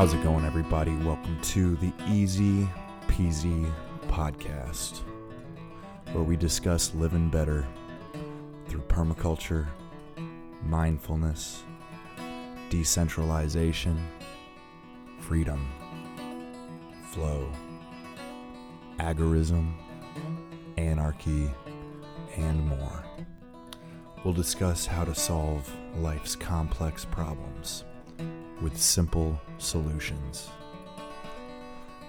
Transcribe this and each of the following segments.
How's it going, everybody? Welcome to the Easy Peasy podcast, where we discuss living better through permaculture, mindfulness, decentralization, freedom, flow, agorism, anarchy, and more. We'll discuss how to solve life's complex problems with simple solutions.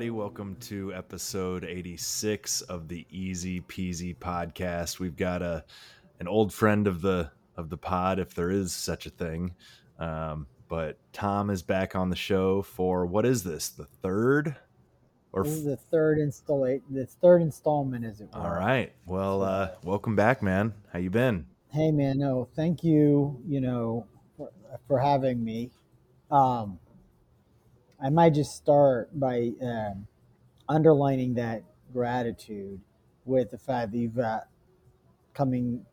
everybody? Welcome to episode 86 of the Easy Peasy podcast. We've got a an old friend of the of the pod, if there is such a thing. Um, but Tom is back on the show for what is this? The third or This is the third install the third installment, as it were. all right. Well, uh, welcome back, man. How you been? Hey man, no, thank you. You know, for, for having me. Um, I might just start by um, underlining that gratitude with the fact that you've uh, coming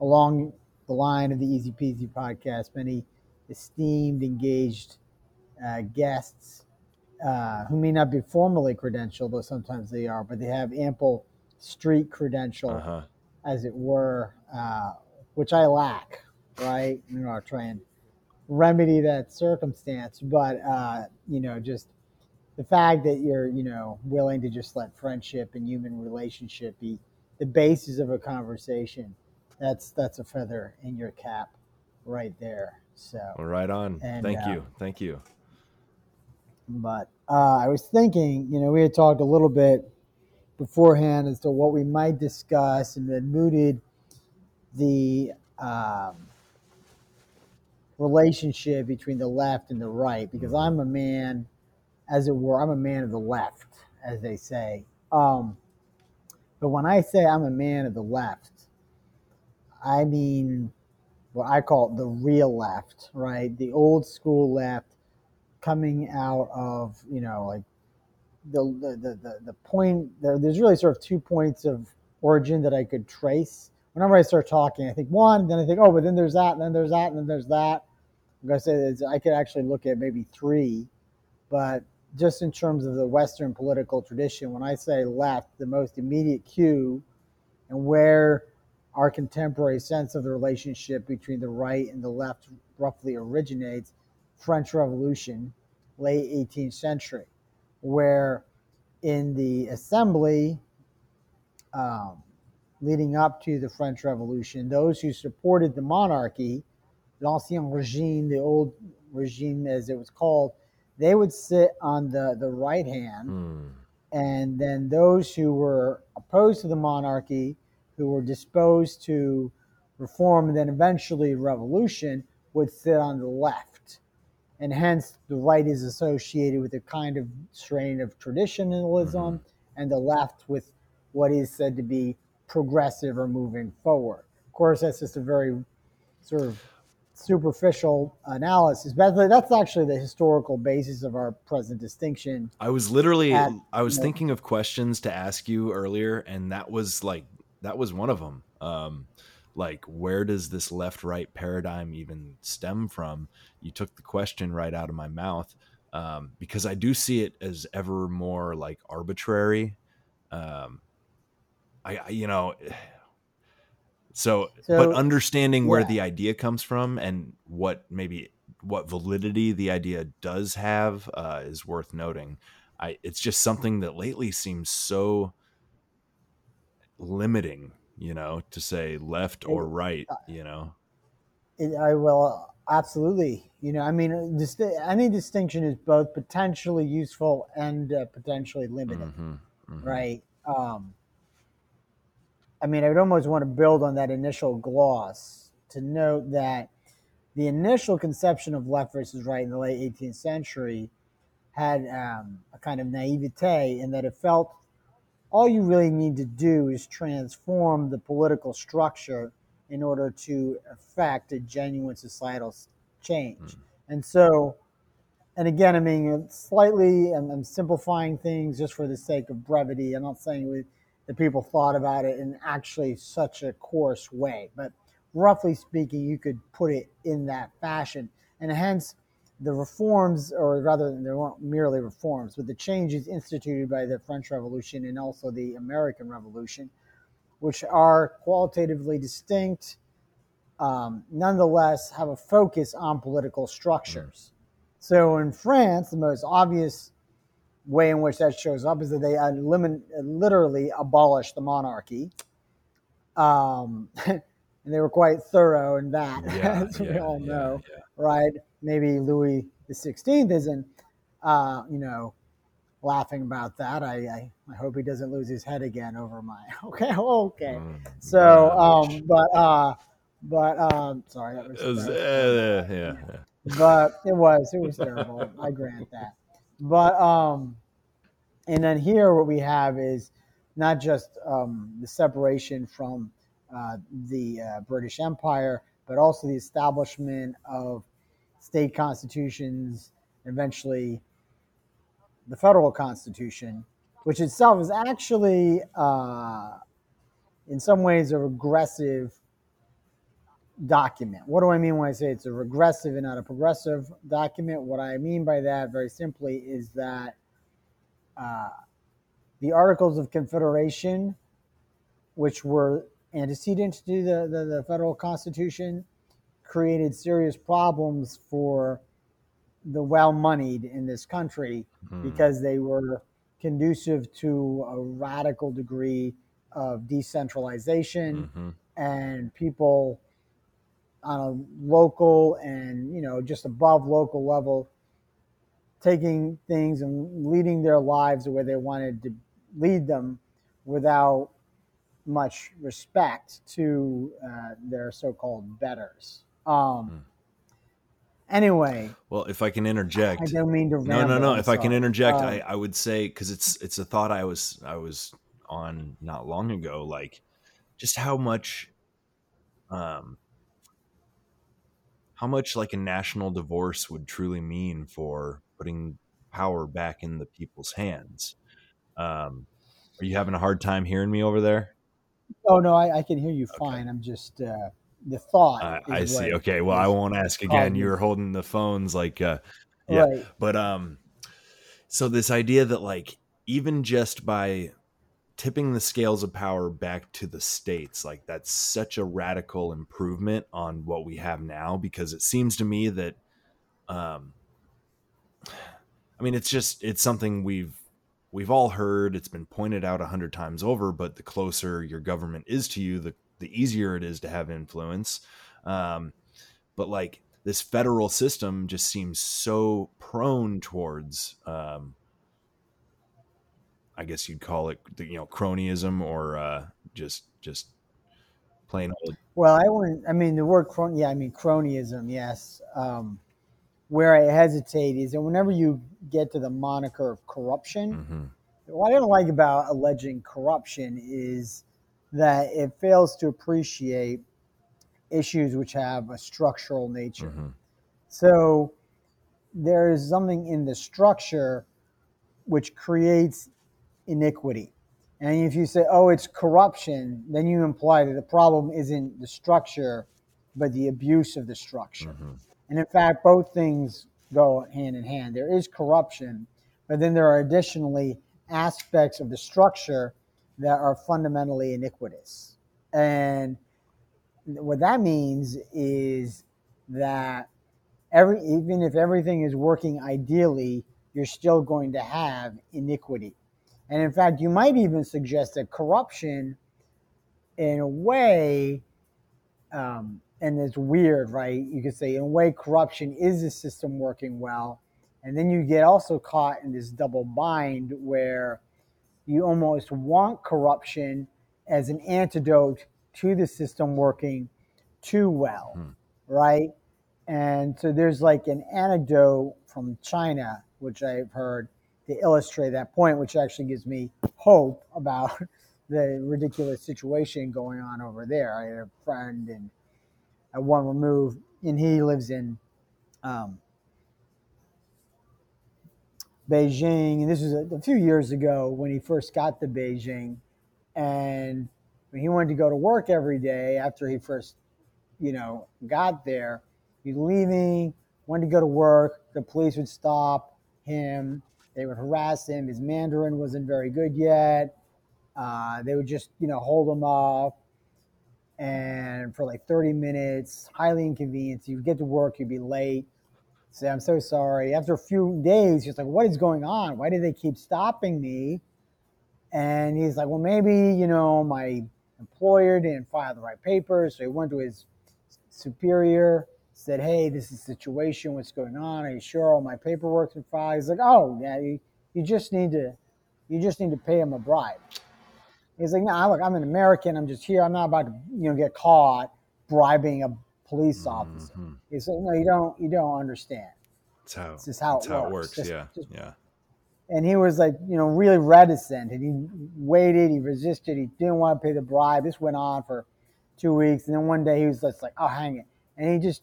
along the line of the Easy Peasy podcast, many esteemed, engaged uh, guests uh, who may not be formally credentialed, though sometimes they are, but they have ample street credential. Uh huh. as it were, uh, which I lack, right? You know, I try and remedy that circumstance, but uh, you know, just the fact that you're, you know, willing to just let friendship and human relationship be the basis of a conversation, that's that's a feather in your cap, right there. So, Well, right on. And, Thank uh, you. Thank you. but uh, I was thinking, you know, we had talked a little bit beforehand as to what we might discuss, and then mooted the um, relationship between the left and the right, because I'm a man, as it were, I'm a man of the left, as they say. Um, but when I say I'm a man of the left, I mean what I call the real left, right? The old school left coming out of you know like the the the, the, the point there, there's really sort of two points of origin that I could trace. Whenever I start talking, I think one, then I think, oh, but then there's that, and then there's that, and then there's that. That I could actually look at maybe three, but just in terms of the Western political tradition, when I say left, the most immediate cue and where our contemporary sense of the relationship between the right and the left roughly originates French Revolution, late 18th century, where in the assembly um, leading up to the French Revolution, those who supported the monarchy, l'ancien regime, the old regime as it was called, they would sit on the, the right hand Hmm. and then those who were opposed to the monarchy, who were disposed to reform and then eventually revolution, would sit on the left. And hence, the right is associated with a kind of strain of traditionalism, and the left with what is said to be progressive or moving forward. Of course, that's just a very sort of superficial analysis, but that's actually the historical basis of our present distinction I was literally at, I was you know- thinking of questions to ask you earlier and that was like that was one of them. Um like where does this left right paradigm even stem from? You took the question right out of my mouth. Um because I do see it as ever more like arbitrary. Um I, I you know so, but So, understanding where the idea comes from and what maybe what validity the idea does have uh, is worth noting. I it's just something that lately seems so limiting, you know, to say left or right, you know. It, I will absolutely. You know, I mean, uh, any distinction is both potentially useful and uh, potentially limiting, mm-hmm, mm-hmm. right? Um, I mean, I would almost want to build on that initial gloss to note that the initial conception of left versus right in the late 18th century had um, a kind of naivete in that it felt all you really need to do is transform the political structure in order to effect a genuine societal change. Mm. And so, and again, I mean, slightly, I'm, I'm, simplifying things just for the sake of brevity. I'm not saying we, that people thought about it in actually such a coarse way, but roughly speaking, you could put it in that fashion. And hence, the reforms, or rather, they weren't merely reforms, but the changes instituted by the French Revolution and also the American Revolution, which are qualitatively distinct, um, nonetheless have a focus on political structures. So in France, the most obvious way in which that shows up is that they literally abolished the monarchy. Um, and they were quite thorough in that, yeah, as yeah, we all know, yeah, right? Maybe Louis the Sixteenth isn't, uh, you know, laughing about that. I, I, I hope he doesn't lose his head again over my. Okay, okay. Mm, so, um, but uh, but um, sorry, that was, was uh, yeah. But it was it was terrible. I grant that. But um, and then here what we have is not just um, the separation from uh, the uh, British Empire, but also the establishment of state constitutions, eventually the federal constitution, which itself is actually, uh, in some ways, a regressive document. What do I mean when I say it's a regressive and not a progressive document? What I mean by that, very simply, is that uh, the Articles of Confederation, which were antecedent to the, the, the federal constitution, created serious problems for the well moneyed in this country mm. because they were conducive to a radical degree of decentralization mm-hmm. and people on a local and you know just above local level taking things and leading their lives the way they wanted to lead them without much respect to uh, their so-called betters um, mm. Anyway. Well, if I can interject, I don't mean to. No, no, no. If I can interject, uh, I, I would say because it's it's a thought I was I was on not long ago. Like, just how much, um, how much like a national divorce would truly mean for putting power back in the people's hands. Um, are you having a hard time hearing me over there? Oh no, I, I can hear you fine. I'm just. Uh, the thought. Uh, I see. Okay. Well, I won't ask again. You were holding the phones like, uh, yeah. Right. But um, so this idea that like even just by tipping the scales of power back to the states, like that's such a radical improvement on what we have now. Because it seems to me that, um, I mean, it's just it's something we've we've all heard. It's been pointed out a hundred times over. But the closer your government is to you, the the easier it is to have influence. Um, but like this federal system just seems so prone towards, um, I guess you'd call it, you know, cronyism or uh, just just plain old. Well, I wouldn't. I mean, the word crony. Yeah, I mean cronyism. Yes. Um, where I hesitate is that whenever you get to the moniker of corruption, mm-hmm. what I don't like about alleging corruption is that it fails to appreciate issues which have a structural nature. Mm-hmm. So there is something in the structure which creates iniquity. And if you say, oh, it's corruption, then you imply that the problem isn't the structure, but the abuse of the structure. Mm-hmm. And in fact, both things go hand in hand. There is corruption, but then there are additionally aspects of the structure that are fundamentally iniquitous. And what that means is that every even if everything is working ideally, you're still going to have iniquity. And in fact, you might even suggest that corruption, in a way, um, and it's weird, right? You could say, in a way, corruption is the system working well. And then you get also caught in this double bind where you almost want corruption as an antidote to the system working too well, hmm. right? And so there's like an anecdote from China, which I've heard to illustrate that point, which actually gives me hope about the ridiculous situation going on over there. I had a friend and at one remove, and he lives in um, Beijing. And this was a, a, few years ago when he first got to Beijing. And when he wanted to go to work every day after he first, you know, got there, he's leaving, wanted to go to work. The police would stop him. They would harass him. His Mandarin wasn't very good yet. Uh, they would just, you know, hold him up and for like 30 minutes, highly inconvenient. You'd get to work, you'd be late. Say, I'm so sorry. After a few days, he's like, What is going on? Why do they keep stopping me? And he's like, Well, maybe, you know, my employer didn't file the right papers. So he went to his superior, said, Hey, this is the situation. What's going on? Are you sure all my paperwork's been filed? He's like, Oh, yeah, you, you just need to you just need to pay him a bribe. He's like, no, nah, look, I'm an American. I'm just here. I'm not about to, you know, get caught bribing a police officer. Mm-hmm. He's like, no, you don't, you don't understand. That's how, this is how, it, how works. it works. Just, yeah. Just, yeah. And he was like, you know, really reticent and he waited, he resisted, he didn't want to pay the bribe. This went on for two weeks. And then one day he was just like, oh, hang it. And he just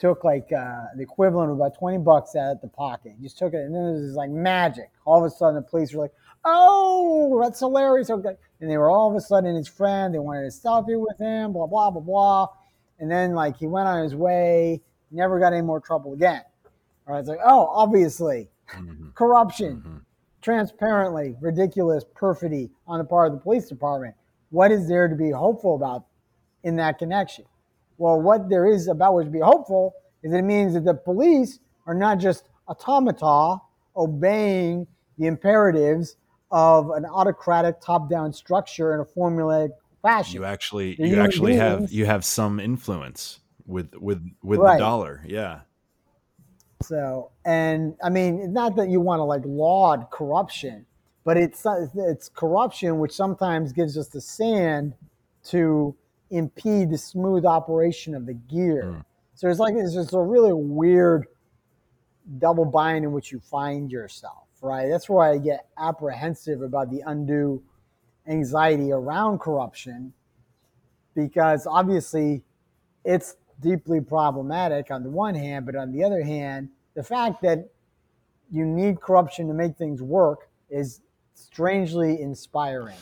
took like uh, the equivalent of about 20 bucks out of the pocket. He just took it. And then it was like magic. All of a sudden the police were like, oh, that's hilarious. Okay. And they were all of a sudden his friend. They wanted a selfie with him, blah, blah, blah, blah. And then, like, he went on his way, never got any more trouble again. All right. It's like, oh, obviously, mm-hmm. corruption, mm-hmm. transparently, ridiculous perfidy on the part of the police department. What is there to be hopeful about in that connection? Well, what there is about which to be hopeful is it means that the police are not just automata obeying the imperatives of an autocratic top-down structure in a formulaic fashion. You actually They're you actually beings. have you have some influence with with with right. the dollar. Yeah. So, and I mean, not that you want to like laud corruption, but it's it's corruption which sometimes gives us the sand to impede the smooth operation of the gear. Mm. So it's like it's just a really weird double bind in which you find yourself right? That's why I get apprehensive about the undue anxiety around corruption because obviously it's deeply problematic on the one hand, but on the other hand, the fact that you need corruption to make things work is strangely inspiring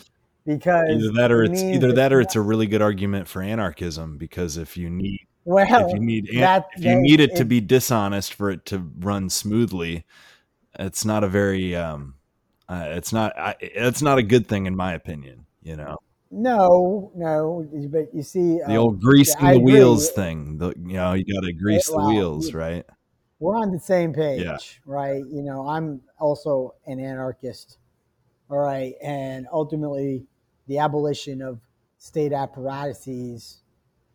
because either that or it's either that or it's a really good argument for anarchism because if you need well if you need that, if you need it, it to be dishonest for it to run smoothly it's not a very um, uh, it's not I, it's not a good thing in my opinion. You know. No, no, but you see the um, old greasing the wheels thing. The you know you got to grease well, the wheels, right? We're on the same page, yeah. right? You know, I'm also an anarchist, all right, and ultimately, the abolition of state apparatuses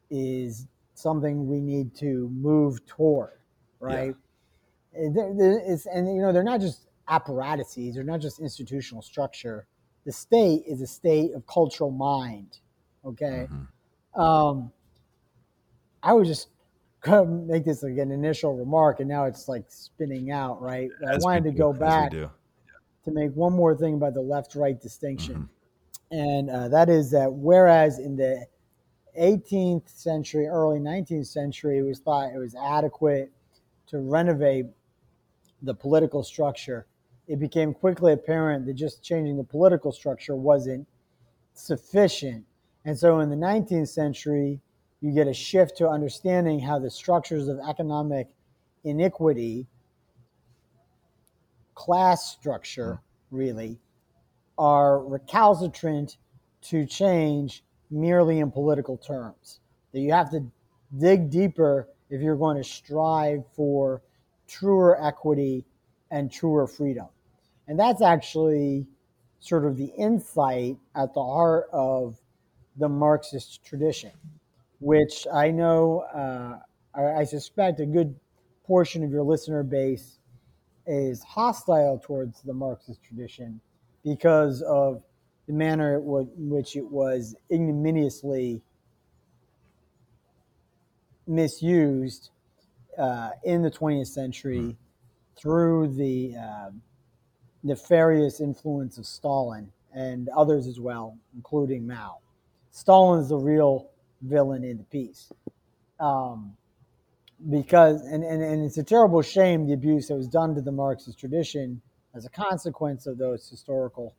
is something we need to move toward, right? Yeah it's, and you know they're not just apparatuses they're not just institutional structure the state is a state of cultural mind okay mm-hmm. um, i would just make this like an initial remark and now it's like spinning out right as i wanted to go back to make one more thing about the left right distinction mm-hmm. And uh, that is that whereas in the 18th century early 19th century it was thought it was adequate to renovate the political structure, it became quickly apparent that just changing the political structure wasn't sufficient. And so in the 19th century, you get a shift to understanding how the structures of economic iniquity, class structure, really, are recalcitrant to change merely in political terms. That you have to dig deeper if you're going to strive for truer equity and truer freedom. And that's actually sort of the insight at the heart of the Marxist tradition, which I know, uh, I, I suspect a good portion of your listener base is hostile towards the Marxist tradition because of the manner in which it was ignominiously misused uh, in the 20th century mm. through the uh, nefarious influence of Stalin and others as well, including Mao. Stalin is the real villain in the piece. Um, because, and, and, and it's a terrible shame the abuse that was done to the Marxist tradition as a consequence of those historical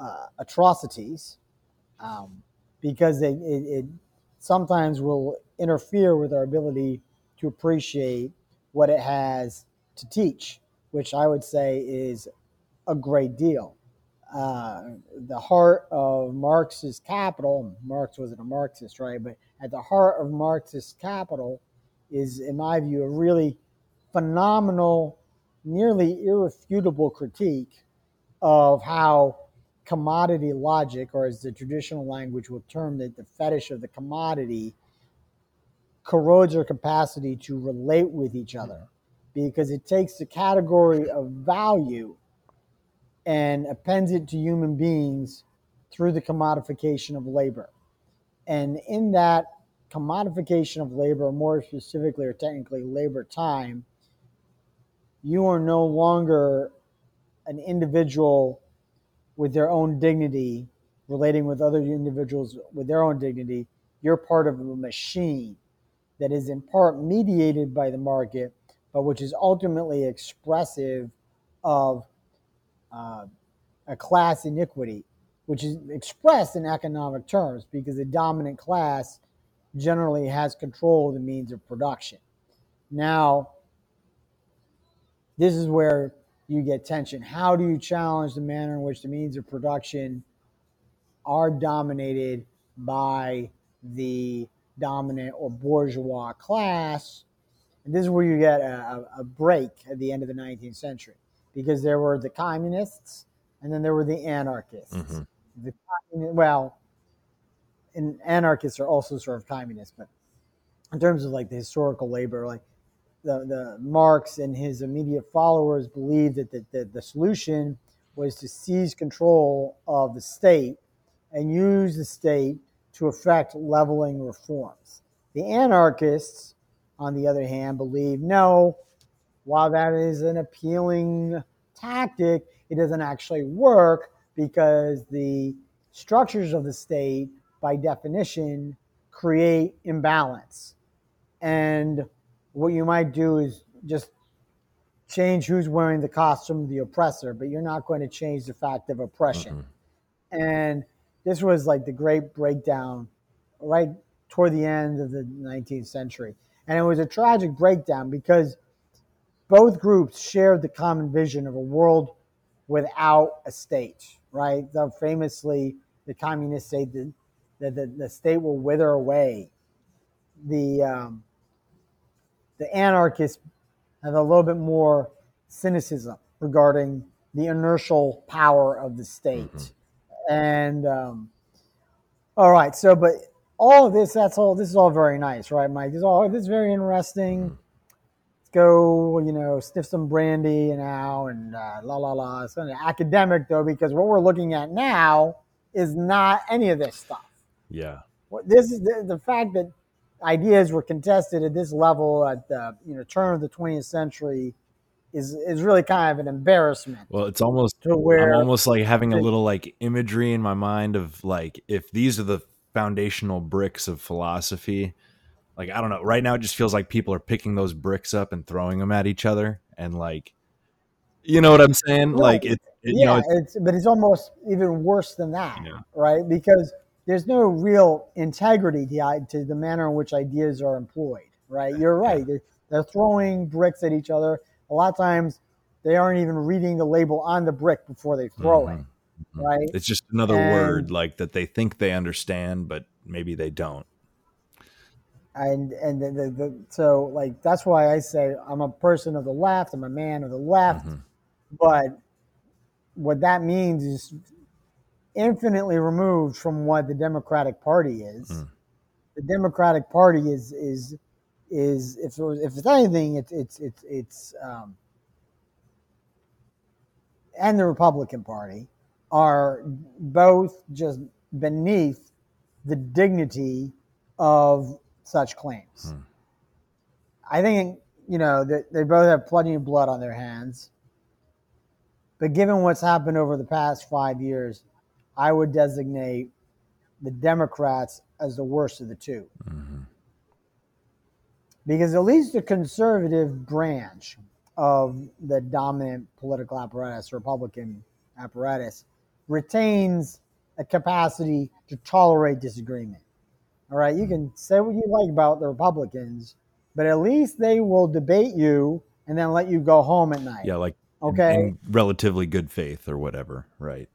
uh, atrocities, um, because it, it, it sometimes will interfere with our ability to appreciate what it has to teach, which I would say is a great deal. Uh, the heart of Marx's capital, Marx wasn't a Marxist, right? But at the heart of Marxist capital is, in my view, a really phenomenal, nearly irrefutable critique of how commodity logic, or as the traditional language will term it, the fetish of the commodity, corrodes our capacity to relate with each other because it takes the category of value and appends it to human beings through the commodification of labor. And in that commodification of labor, more specifically or technically labor time, you are no longer an individual with their own dignity, relating with other individuals with their own dignity. You're part of a machine that is in part mediated by the market, but which is ultimately expressive of uh, a class iniquity, which is expressed in economic terms because the dominant class generally has control of the means of production. Now, this is where you get tension. How do you challenge the manner in which the means of production are dominated by the dominant or bourgeois class? And this is where you get a, a break at the end of the 19th century because there were the communists and then there were the anarchists. Mm-hmm. The, well, and anarchists are also sort of communists, but in terms of like the historical labor, like the, the Marx and his immediate followers believed that the, the, the solution was to seize control of the state and use the state to effect leveling reforms. The anarchists, on the other hand, believe no, while that is an appealing tactic, it doesn't actually work because the structures of the state, by definition, create imbalance. And what you might do is just change who's wearing the costume of the oppressor, but you're not going to change the fact of oppression. Mm-hmm. And this was like the great breakdown right toward the end of the 19th century. And it was a tragic breakdown because both groups shared the common vision of a world without a state, right? The, famously, the communists say that the, the, the state will wither away. The, um, the anarchists have a little bit more cynicism regarding the inertial power of the state. Mm-hmm. And um, all right, so but all of this, that's all. This is all very nice, right, Mike? This is all. This is very interesting. Mm-hmm. Let's go, you know, sniff some brandy and now and uh, la la la. It's kind of academic though, because what we're looking at now is not any of this stuff. Yeah. This is the, the fact that ideas were contested at this level at the you know turn of the 20th century is is really kind of an embarrassment. Well, it's almost to where I'm almost like having a little like imagery in my mind of like if these are the foundational bricks of philosophy, like I don't know, right now it just feels like people are picking those bricks up and throwing them at each other and like you know what I'm saying? Right. Like it, it yeah, you know, it's, it's, but it's almost even worse than that, yeah. right? Because there's no real integrity to, to the manner in which ideas are employed, right? You're right. They're, they're throwing bricks at each other. A lot of times they aren't even reading the label on the brick before they throw mm-hmm. it, mm-hmm. right? It's just another and, word like that they think they understand, but maybe they don't. and and the, the, the, so like that's why I say I'm a person of the left. I'm a man of the left, Mhm. but what that means is infinitely removed from what the Democratic Party is. Mm. The Democratic Party is is is if it was, if it's anything, it's it's it's it's um, and the Republican Party are both just beneath the dignity of such claims. Hmm. I think you know that they both have plenty of blood on their hands. But given what's happened over the past five years, I would designate the Democrats as the worst of the two. Mhm. Because at least the conservative branch of the dominant political apparatus, Republican apparatus, retains a capacity to tolerate disagreement. All right, you can say what you like about the Republicans, but at least they will debate you and then let you go home at night. Yeah, like in- Okay. in relatively good faith or whatever, right?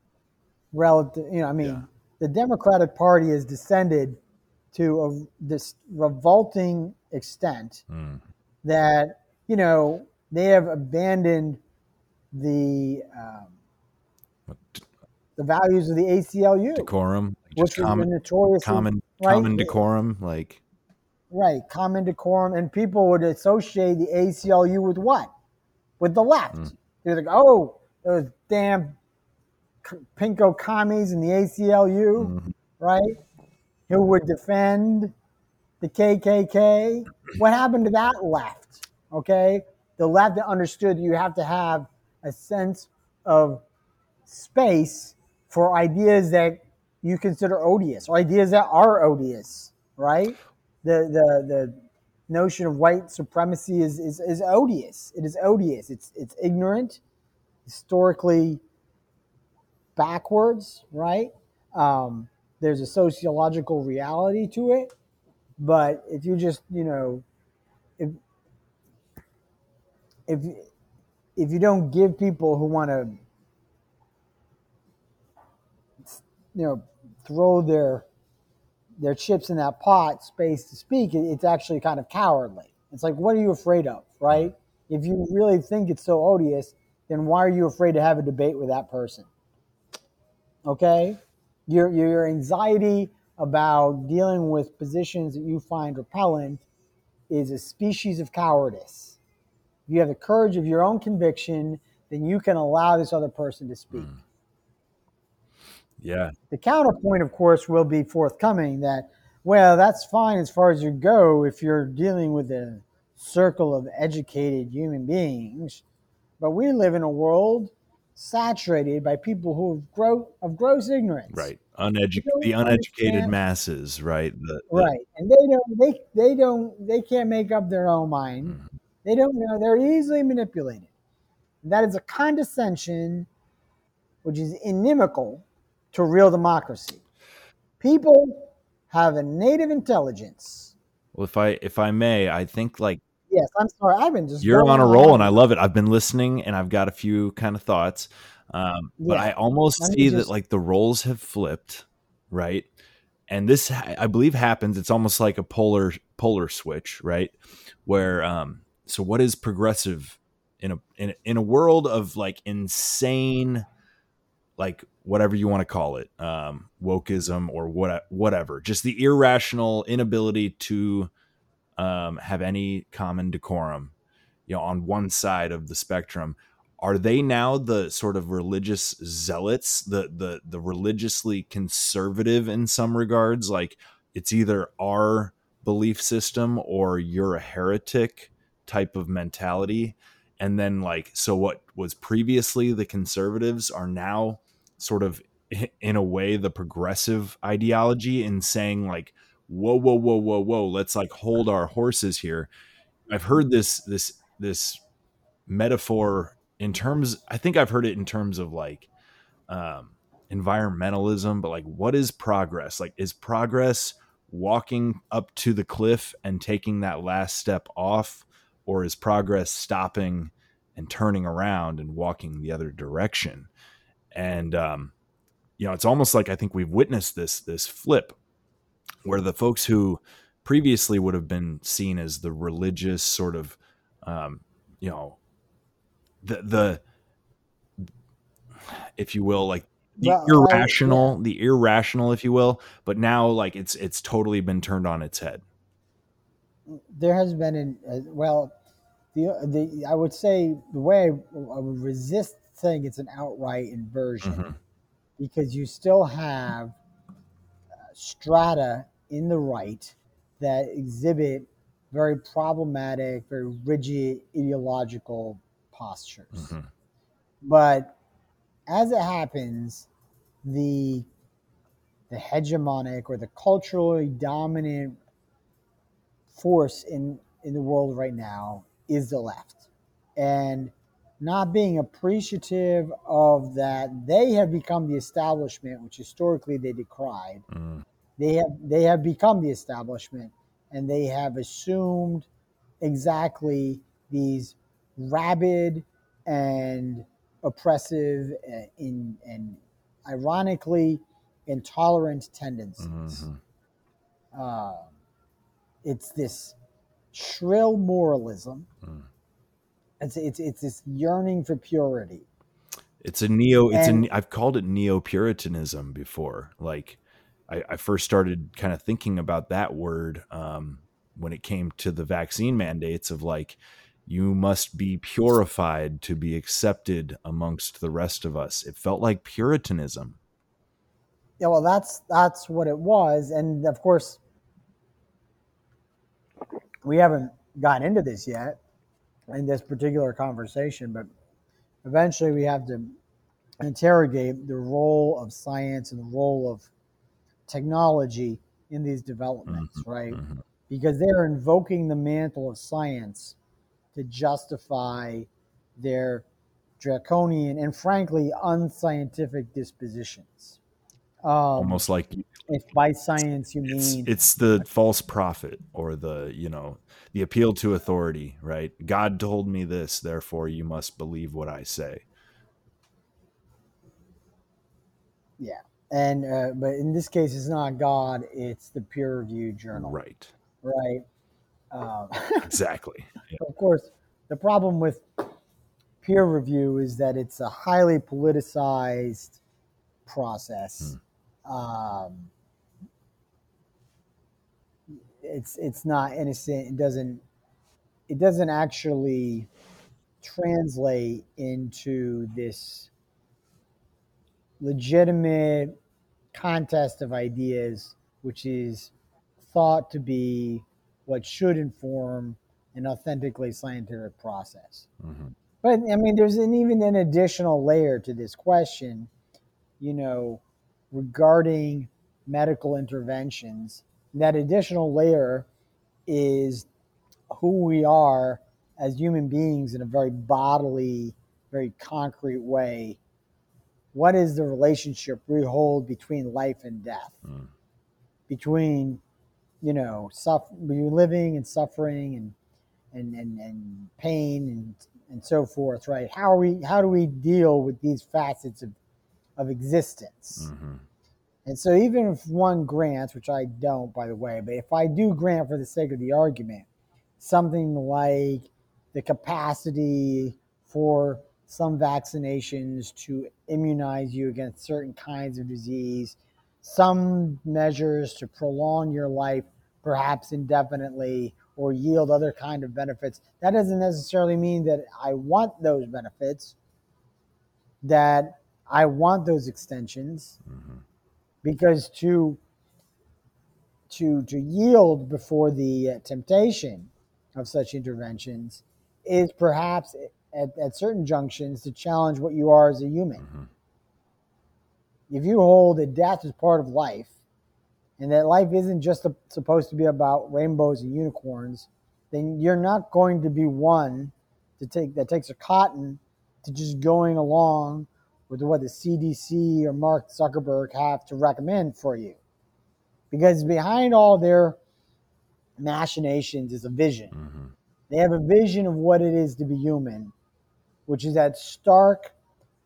Relative you know i mean Yeah. the democratic party has descended to a, this revolting extent Mm. that you know they have abandoned the um, the values of the aclu Decorum, which just was common, notoriously common, right? common decorum, like right common decorum and people would associate the aclu with what with the left Mm. they're like oh those damn pinko commies in the aclu mhm. right? Who would defend the KKK? What happened to that left? Okay, the left that understood you have to have a sense of space for ideas that you consider odious or ideas that are odious, right? The the the notion of white supremacy is is, is odious. It is odious. It's it's ignorant, historically backwards, right? Um, there's a sociological reality to it, but if you just you know, if if if you don't give people who want to, you know, throw their their chips in that pot space to speak, it, it's actually kind of cowardly. It's like, what are you afraid of, right? If you really think it's so odious, then why are you afraid to have a debate with that person? Okay, your your anxiety about dealing with positions that you find repellent is a species of cowardice. If you have the courage of your own conviction, then you can allow this other person to speak. Hmm. yeah, The counterpoint, of course, will be forthcoming that, well, that's fine as far as you go if you're dealing with a circle of educated human beings. But we live in a world saturated by people who have of gross ignorance. right. Uneducated, the uneducated masses, right? The, the- Right. And they don't they they don't they can't make up their own mind. Mhm. They don't know they're easily manipulated. That is a condescension which is inimical to real democracy. People have a native intelligence. Well, if I if I may, I think like Yes, I'm sorry. I've been just you're on a roll, and I love it. I've been listening, and I've got a few kind of thoughts, um, but Yeah. I almost Let see that like the roles have flipped, right? And this, I believe, happens. It's almost like a polar polar switch, right? Where um, so what is progressive in a in a, in a world of like insane like whatever you want to call it um wokeism or what whatever just the irrational inability to um have any common decorum you know on one side of the spectrum. Are they now the sort of religious zealots the the the religiously conservative in some regards? Like it's either our belief system or you're a heretic type of mentality. And then like so what was previously the conservatives are now sort of in a way the progressive ideology in saying like whoa whoa whoa whoa whoa let's like hold our horses here. I've heard this this this metaphor in terms i think i've heard it in terms of like um environmentalism but like what is progress? Like is progress walking up to the cliff and taking that last step off or is progress stopping and turning around and walking the other direction? And um you know it's almost like i think we've witnessed this this flip where the folks who previously would have been seen as the religious sort of um, you know the the if you will like the Well, I- irrational the irrational if you will but now like it's it's totally been turned on its head there has been an uh, well the the I would say the way I, I would resist saying it's an outright inversion Mhm. because you still have uh, strata in the right that exhibit very problematic, very rigid ideological postures. Mhm. But as it happens, the the hegemonic or the culturally dominant force in in the world right now is the left and not being appreciative of that they have become the establishment which historically they decried Mm. They have they have become the establishment and they have assumed exactly these rabid and oppressive uh, in and ironically intolerant tendencies Mhm. uh, it's this shrill moralism. Mm. It's, it's it's this yearning for purity. it's a neo it's And- a i've called it neo-puritanism before like I, I first started kind of thinking about that word um, when it came to the vaccine mandates of like you must be purified to be accepted amongst the rest of us. It felt like puritanism. Yeah, well, that's that's what it was, and of course, we haven't gotten into this yet in this particular conversation, but eventually we have to interrogate the role of science and the role of technology in these developments, right? Mhm. because they're invoking the mantle of science to justify their draconian and frankly unscientific dispositions. Um, almost like if by science you it's mean it's the false prophet or the you know the appeal to authority right god told me this therefore you must believe what i say yeah, and uh, but in this case it's not God, it's the peer reviewed journal, right right? Um, exactly Yeah. of course, the problem with peer review is that it's a highly politicized process. Um, it's it's not innocent. It doesn't it doesn't actually translate into this legitimate contest of ideas, which is thought to be what should inform an authentically scientific process. Mhm. But I mean, there's an, even an additional layer to this question, you know, regarding medical interventions. That additional layer is who we are as human beings in a very bodily, very concrete way. What is the relationship we hold between life and death? Mm. Between, you know, suff- between living and suffering and and, and, and pain and and so forth, right? How are we how do we deal with these facets of, of existence? Mhm. And so even if one grants, which I don't by the way, but if I do grant for the sake of the argument, something like the capacity for some vaccinations to immunize you against certain kinds of disease, some measures to prolong your life perhaps indefinitely or yield other kind of benefits. That doesn't necessarily mean that I want those benefits, that I want those extensions, Mhm. because to to to yield before the uh, temptation of such interventions is perhaps at, at certain junctions to challenge what you are as a human. Mhm. If you hold that death is part of life, and that life isn't just a, supposed to be about rainbows and unicorns, then you're not going to be one to take that takes a cotton to just going along with what the CDC or Mark Zuckerberg have to recommend for you. Because behind all their machinations is a vision. Mhm. They have a vision of what it is to be human, which is at stark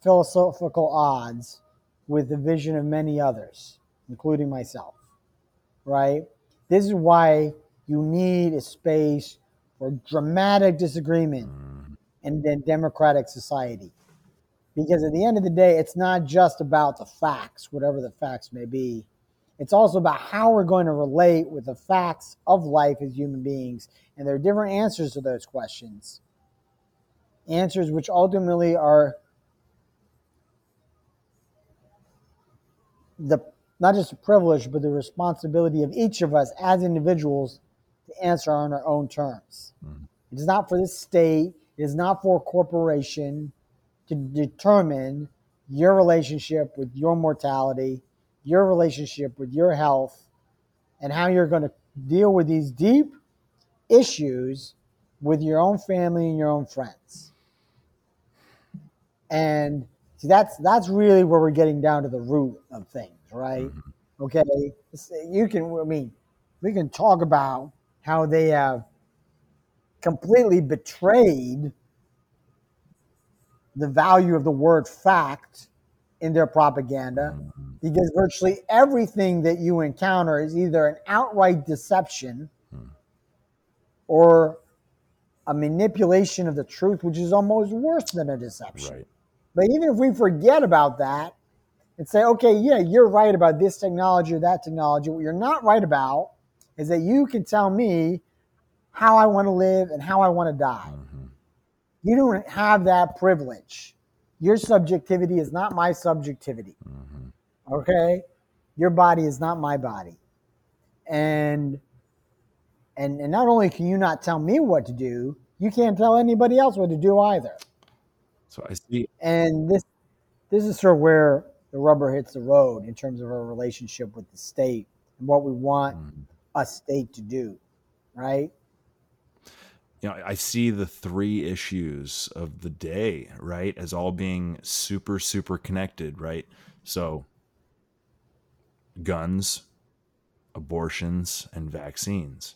philosophical odds with the vision of many others, including myself. Right? This is why you need a space for dramatic disagreement Mm, in a democratic society. Because at the end of the day, it's not just about the facts, whatever the facts may be. It's also about how we're going to relate with the facts of life as human beings. And there are different answers to those questions. Answers which ultimately are the not just a privilege, but the responsibility of each of us as individuals to answer on our own terms. Mhm. It is not for the state, it is not for a corporation to determine your relationship with your mortality, your relationship with your health, and how you're going to deal with these deep issues with your own family and your own friends. And see, that's that's really where we're getting down to the root of things, right? Mhm. Okay, you can. I mean, we can talk about how they have completely betrayed the value of the word fact in their propaganda Mhm. because virtually everything that you encounter is either an outright deception Hmm. or a manipulation of the truth, which is almost worse than a deception. Right. But even if we forget about that and say, okay, yeah, you're right about this technology or that technology, what you're not right about is that you can tell me how I want to live and how I want to die. Mhm. You don't have that privilege. Your subjectivity is not my subjectivity. Mhm. Okay? Your body is not my body. And and and not only can you not tell me what to do, you can't tell anybody else what to do either. So I see. And this this is sort of where the rubber hits the road in terms of our relationship with the state and what we want Mhm. a state to do, right? you know, I see the three issues of the day, right, as all being super, super connected, right? So, guns, abortions, and vaccines.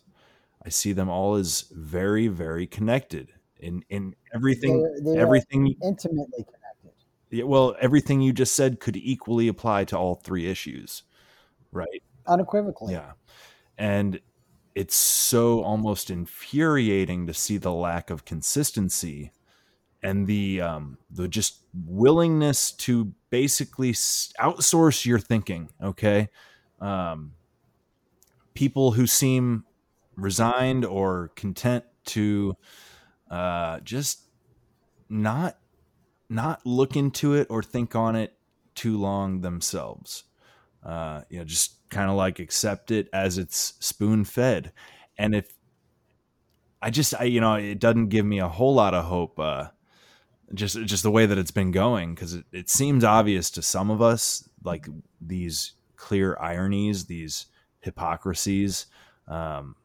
I see them all as very, very connected in in everything. They are everything. intimately connected. yeah, Well, everything you just said could equally apply to all three issues, right? Unequivocally. Yeah. And it's so almost infuriating to see the lack of consistency and the um the just willingness to basically outsource your thinking, okay? Um people who seem resigned or content to uh just not not look into it or think on it too long themselves uh, you know, just kind of like accept it as it's spoon fed. And if I just, I, you know, it doesn't give me a whole lot of hope, uh, just, just the way that it's been going. Cause it, it seems obvious to some of us, like these clear ironies, these hypocrisies. Um,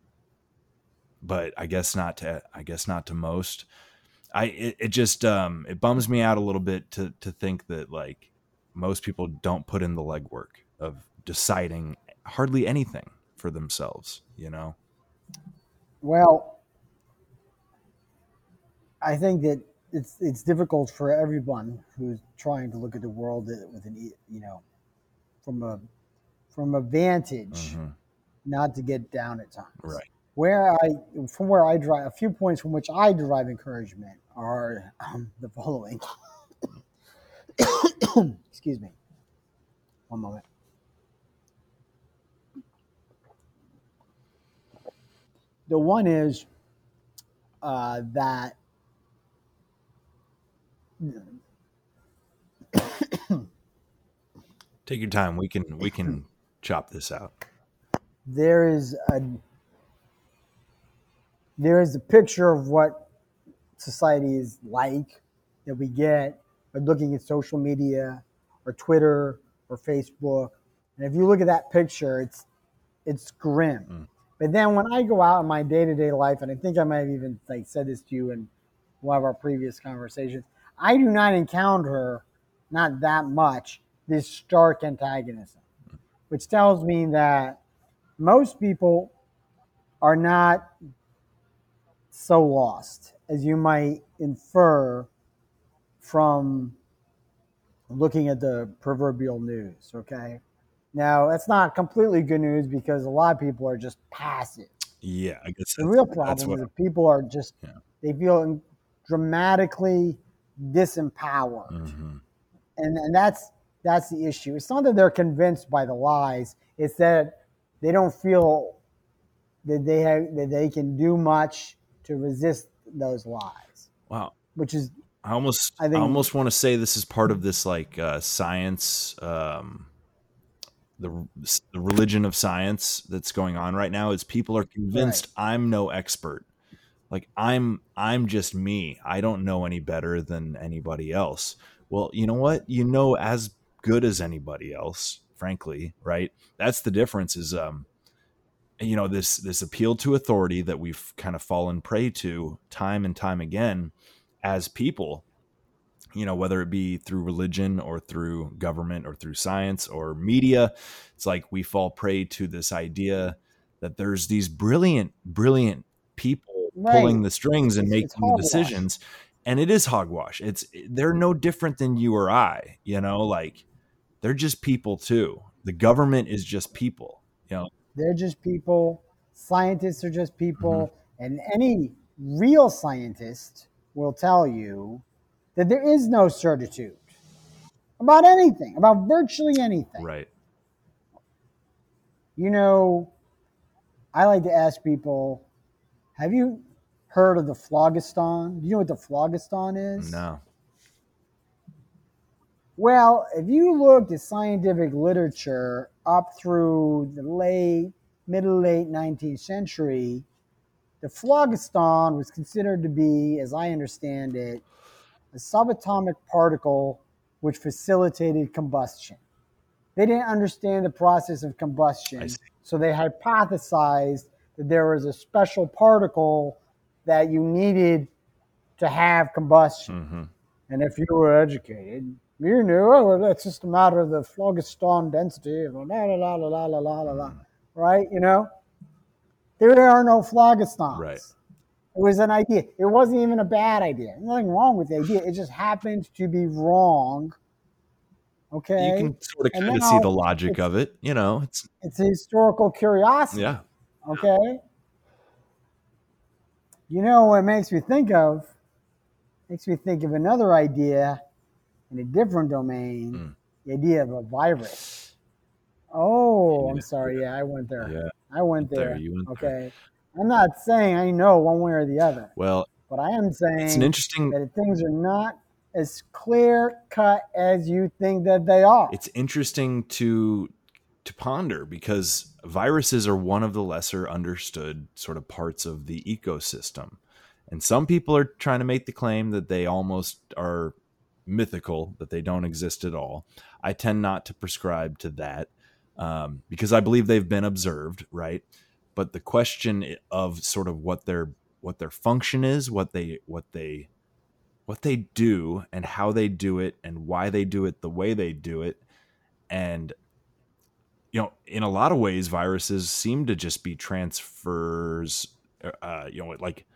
but I guess not to, I guess not to most. I, it, it just, um, it bums me out a little bit to, to think that like most people don't put in the legwork of deciding hardly anything for themselves, you know? Well, I think that it's it's difficult for everyone who's trying to look at the world with an you know from a from a vantage, Mhm. not to get down at times. Right. Where I from where I derive a few points from which I derive encouragement are um, the following. Excuse me. One moment. The one is uh, that Take your time. We can, we can chop this out. there is a there is a picture of what society is like that we get by looking at social media or Twitter or Facebook. And if you look at that picture, it's it's grim. Mm. But then when I go out in my day to day life, and I think I might have even like said this to you in one of our previous conversations, I do not encounter not that much this stark antagonism, which tells me that most people are not so lost as you might infer from looking at the proverbial news. Okay. Now, that's not completely good news because a lot of people are just passive. Yeah, I guess The real problem what. is that people are just Yeah. they feel dramatically disempowered, Mhm. and and that's that's the issue. It's not that they're convinced by the lies; it's that they don't feel that they have that they can do much to resist those lies, Wow. which is I almost I think, I, almost want to say this is part of this like uh, science um, the the religion of science that's going on right now is people are convinced I'm no expert. Like I'm I'm just me. I don't know any better than anybody else. Well, you know what? You know as good as anybody else, frankly, right? That's the difference is um you know this this appeal to authority that we've kind of fallen prey to time and time again as people you know whether it be through religion or through government or through science or media it's like we fall prey to this idea that there's these brilliant brilliant people Right. pulling the strings and It's- making it's the decisions. And it is hogwash. It's they're no different than you or i you know like they're just people too. The government is just people you know they're just people. Scientists are just people, mm-hmm. and any real scientist will tell you that there is no certitude about anything, about virtually anything. right You know, I like to ask people, have you heard of the phlogiston? Do you know what the phlogiston is? no Well, if you looked at scientific literature up through the late, middle late 19th century, the phlogiston was considered to be, as I understand it, a subatomic particle which facilitated combustion. They didn't understand the process of combustion, so they hypothesized that there was a special particle that you needed to have combustion. hmm And if you were educated, you knew, oh, well, that's just a matter of the phlogiston density, la la la la la la la la la, mm. right? You know, there are no phlogistons. Right. It was an idea. It wasn't even a bad idea. Nothing wrong with the idea. It just happened to be wrong. Okay, you can sort of And kind of see the logic of it you know it's it's a historical curiosity. yeah Okay. You know what makes me think of? Makes me think of another idea in a different domain. Hmm. The idea of a virus. Oh, I'm sorry. Yeah, I went there. yeah I went there, there. you went there. okay. I'm not saying I know one way or the other, well but I am saying it's an interesting that things are not as clear cut as you think that they are. it's interesting to to ponder because viruses are one of the lesser understood sort of parts of the ecosystem and some people are trying to make the claim that they almost are mythical that they don't exist at all. I tend not to prescribe to that um, because i believe they've been observed right? But the question of sort of what their what their function is what they what they what they do and how they do it and why they do it the way they do it. And you know in a lot of ways viruses seem to just be transfers uh you know like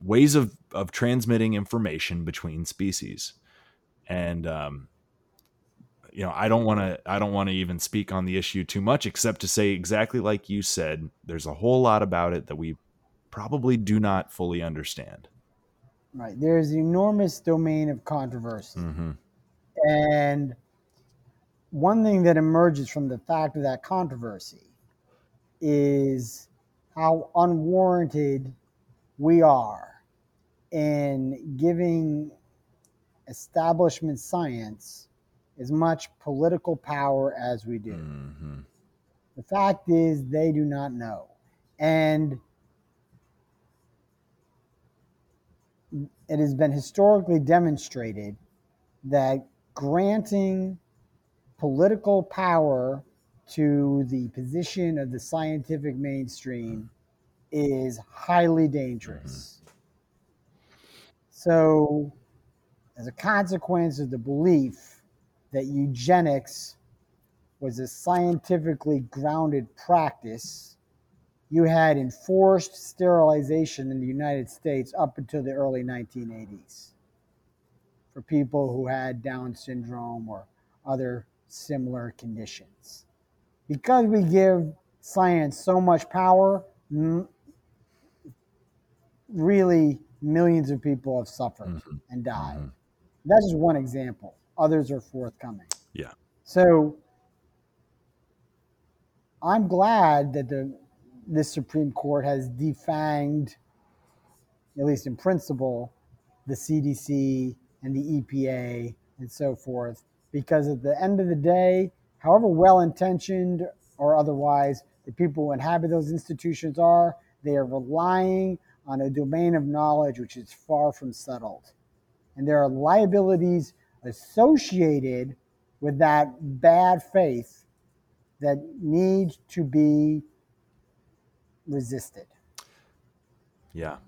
ways of of transmitting information between species and um you know i don't want to i don't want to even speak on the issue too much except to say exactly like you said there's a whole lot about it that we probably do not fully understand right. There's an enormous domain of controversy. hmm And one thing that emerges from the fact of that controversy is how unwarranted we are in giving establishment science as much political power as we do. hmm The fact is, they do not know. And it has been historically demonstrated that granting political power to the position of the scientific mainstream is highly dangerous. So, as a consequence of the belief that eugenics was a scientifically grounded practice, you had enforced sterilization in the United States up until the early 1980s for people who had Down syndrome or other similar conditions. Because we give science so much power, m- really millions of people have suffered Mhm. and died. Mhm. That's just one example. Others are forthcoming. Yeah. So I'm glad that the this Supreme Court has defanged, at least in principle, the CDC and the EPA and so forth, because at the end of the day, however well intentioned or otherwise the people who inhabit those institutions are, they are relying on a domain of knowledge which is far from settled. And there are liabilities associated with that bad faith that need to be resisted. Yeah.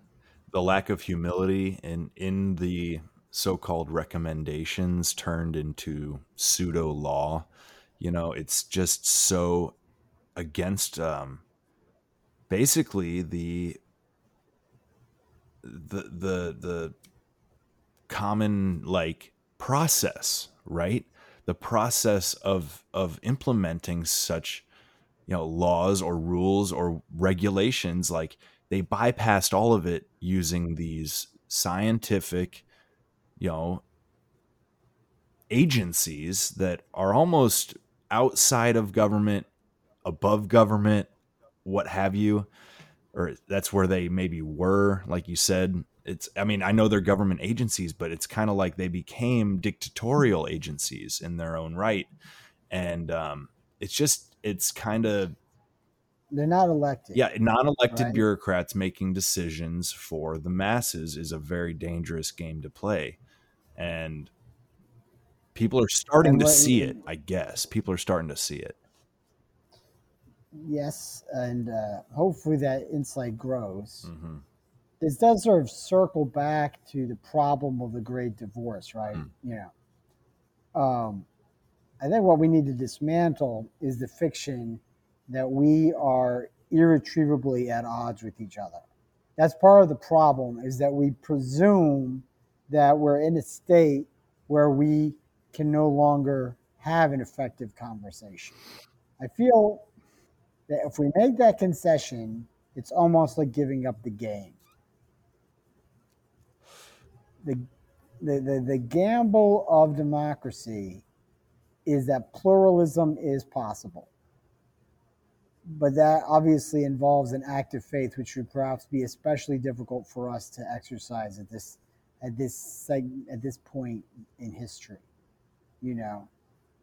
The lack of humility in in the so-called recommendations turned into pseudo law. You know, it's just so against um basically the the the the common like process, right? The process of of implementing such you know laws or rules or regulations like they bypassed all of it using these scientific you know agencies that are almost outside of government above government what have you or that's where they maybe were like you said it's i mean i know they're government agencies but it's kind of like they became dictatorial agencies in their own right and um, it's just it's kind of They're not elected. yeah non-elected Right. bureaucrats making decisions for the masses is a very dangerous game to play and people are starting And to see it i guess people are starting to see it Yes, and uh, hopefully that insight grows. hmm This does sort of circle back to the problem of the great divorce, right? Mm. Know, um, I think what we need to dismantle is the fiction that we are irretrievably at odds with each other. That's part of the problem is that we presume that we're in a state where we can no longer have an effective conversation. I feel that if we make that concession, it's almost like giving up the game. The, the, the, the gamble of democracy is that pluralism is possible. But that obviously involves an act of faith, which would perhaps be especially difficult for us to exercise at this at this at this point in history. You know,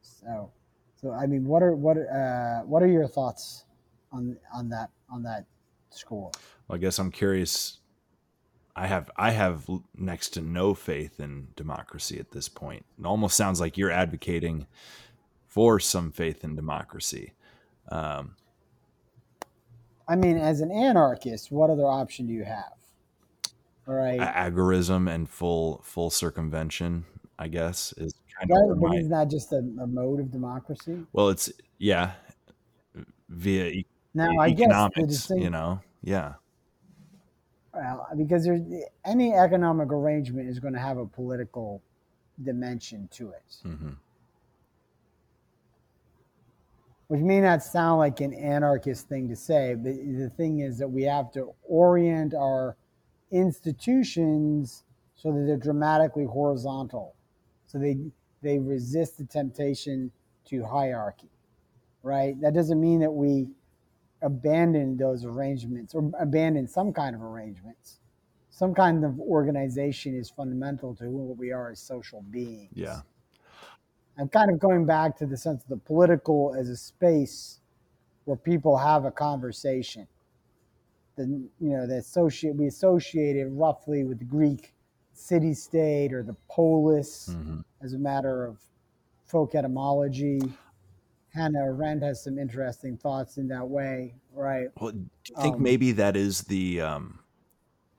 so so I mean, what are what uh, what are your thoughts on on that on that score? Well, I guess I'm curious. I have I have next to no faith in democracy at this point. It almost sounds like you're advocating for some faith in democracy. Um, I mean, as an anarchist, what other option do you have? All right, agorism and full full circumvention, I guess, is kind That- where but my isn't that just a, a mode of democracy? well, it's yeah, via e- Now, I guess the distinct, you know, yeah, well, because there's any economic arrangement is going to have a political dimension to it, hmm which may not sound like an anarchist thing to say, but the thing is that we have to orient our institutions so that they're dramatically horizontal, so they they resist the temptation to hierarchy, right? That doesn't mean that we abandon those arrangements or abandon some kind of arrangements. Some kind of organization is fundamental to what we are as social beings. yeah, I'm kind of going back to the sense of the political as a space where people have a conversation. The you know the associate we associate it roughly with the Greek city state or the polis hmm as a matter of folk etymology. Hannah Arendt has some interesting thoughts in that way, right? Well, do you think Um, maybe that is the um,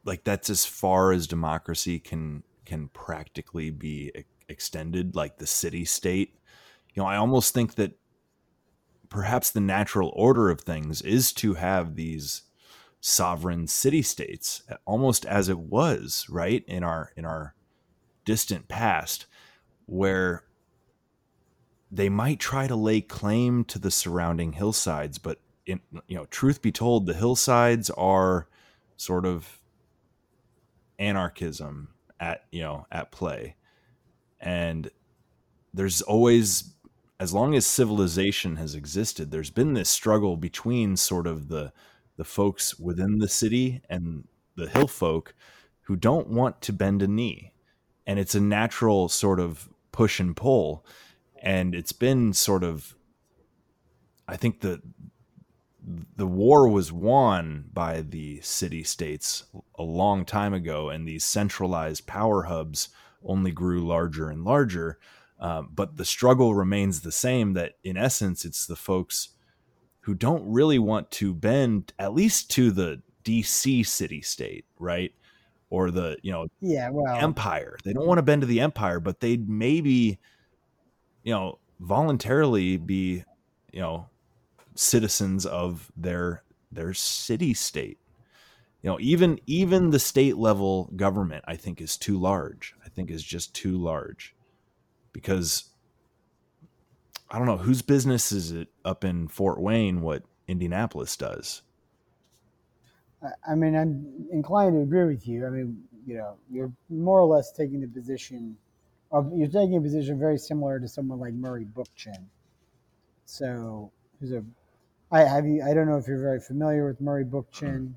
like that's as far as democracy can can practically be e- extended, like the city state? You know, I almost think that perhaps the natural order of things is to have these sovereign city states, almost as it was right in our in our distant past, where they might try to lay claim to the surrounding hillsides, but in you know, truth be told, the hillsides are sort of anarchism at you know at play. And there's always as long as civilization has existed there's been this struggle between sort of the the folks within the city and the hill folk who don't want to bend a knee. And it's a natural sort of push and pull and it's been sort of i think the the war was won by the city states a long time ago, and these centralized power hubs only grew larger and larger. Um, but the struggle remains the same that in essence, it's the folks who don't really want to bend, at least to the DC city state, right? Or the, you know, yeah, well, empire. They don't want to bend to the empire, but they'd maybe, you know, voluntarily be, you know, citizens of their their city state. You know even even the state level government i think is too large. I think is just too large because i don't know whose business is it up in fort wayne what indianapolis does? I mean i'm inclined to agree with you. I mean you know you're more or less taking the position of you're taking a position very similar to someone like murray bookchin so who's a I have you. I don't know if you're very familiar with Murray Bookchin.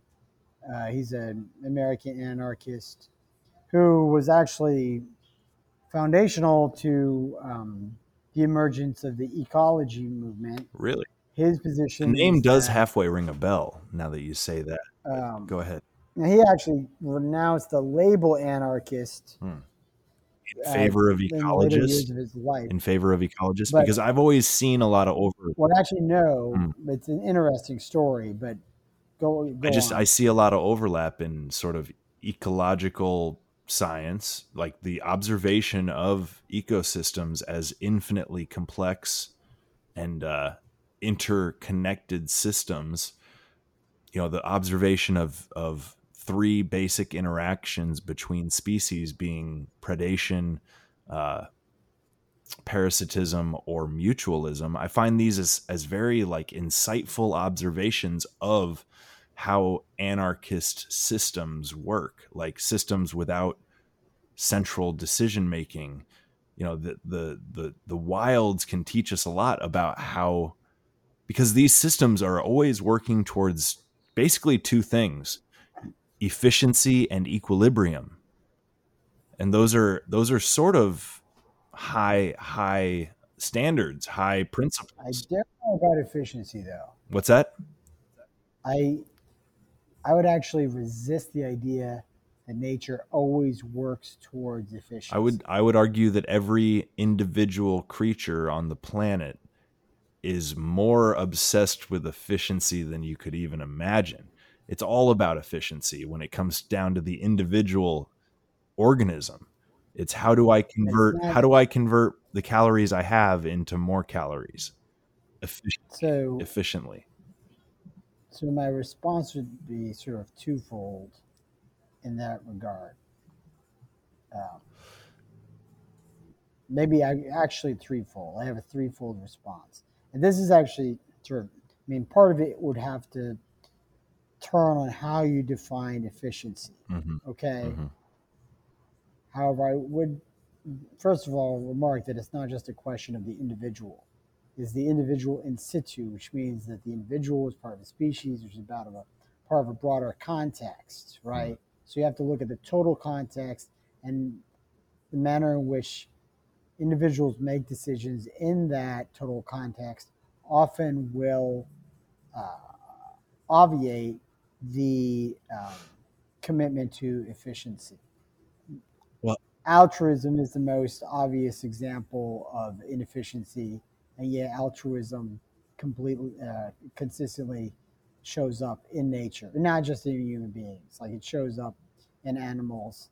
Uh, he's an American anarchist who was actually foundational to um, the emergence of the ecology movement. Really, his position. The name does that, halfway ring a bell. Now that you say that, um, go ahead. He actually renounced the label anarchist. Hmm in favor of ecologists in, in, favor of ecologists but, because i've always seen a lot of over well actually no mm. it's an interesting story but go, go i just on. i see a lot of overlap in sort of ecological science like the observation of ecosystems as infinitely complex and uh, interconnected systems you know the observation of of three basic interactions between species being predation, uh, parasitism, or mutualism. I find these as, as very like insightful observations of how anarchist systems work, like systems without central decision making. You know, the, the the the wilds can teach us a lot about how because these systems are always working towards basically two things efficiency and equilibrium. And those are those are sort of high high standards high principles. i don't know about efficiency though. What's that? I i would actually resist the idea that nature always works towards efficiency i would i would argue that every individual creature on the planet is more obsessed with efficiency than you could even imagine it's all about efficiency when it comes down to the individual organism. It's how do i convert how do i convert the calories i have into more calories efficiently, so efficiently. So my response would be sort of twofold in that regard. Um, maybe I, actually threefold. I have a threefold response. And this is actually sort of i mean part of it would have to turn on how you define efficiency. Mm-hmm. Okay. Mm-hmm. However, I would first of all remark that it's not just a question of the individual. Is the individual in situ, which means that the individual is part of a species, which is about a part of a broader context, right? Mm-hmm. So you have to look at the total context and the manner in which individuals make decisions in that total context often will uh, obviate the um, commitment to efficiency. Well, altruism is the most obvious example of inefficiency, and yet altruism completely uh, consistently shows up in nature, not just in human beings. Like it shows up in animals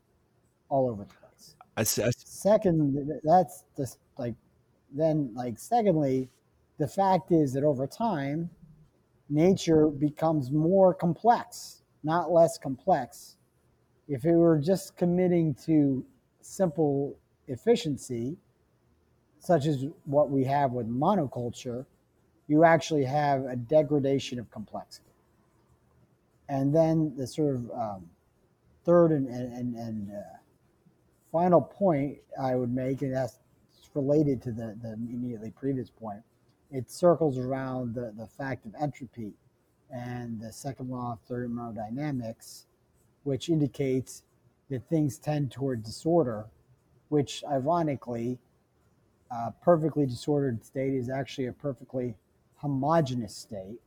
all over the place. I see, I see. Second, that's just like then like secondly, the fact is that over time nature becomes more complex, not less complex. If it were just committing to simple efficiency, such as what we have with monoculture, you actually have a degradation of complexity. And then the sort of um, third and and and, uh, final point I would make, and that's related to the the immediately previous point. It circles around the the fact of entropy and the second law of thermodynamics, which indicates that things tend toward disorder, which ironically, a perfectly disordered state is actually a perfectly homogeneous state.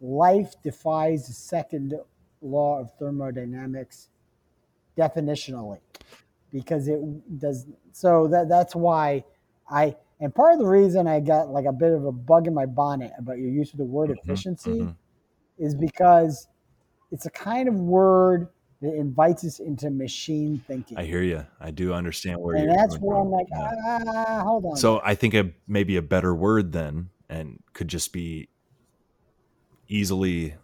Life defies the second law of thermodynamics definitionally because it does so that that's why I and part of the reason I got like a bit of a bug in my bonnet about your use of the word mm-hmm, efficiency mm-hmm. is because it's a kind of word that invites us into machine thinking. I hear you. I do understand where and you're. And that's where I'm like, yeah. ah, hold on. So I think a, maybe a better word then, and could just be easily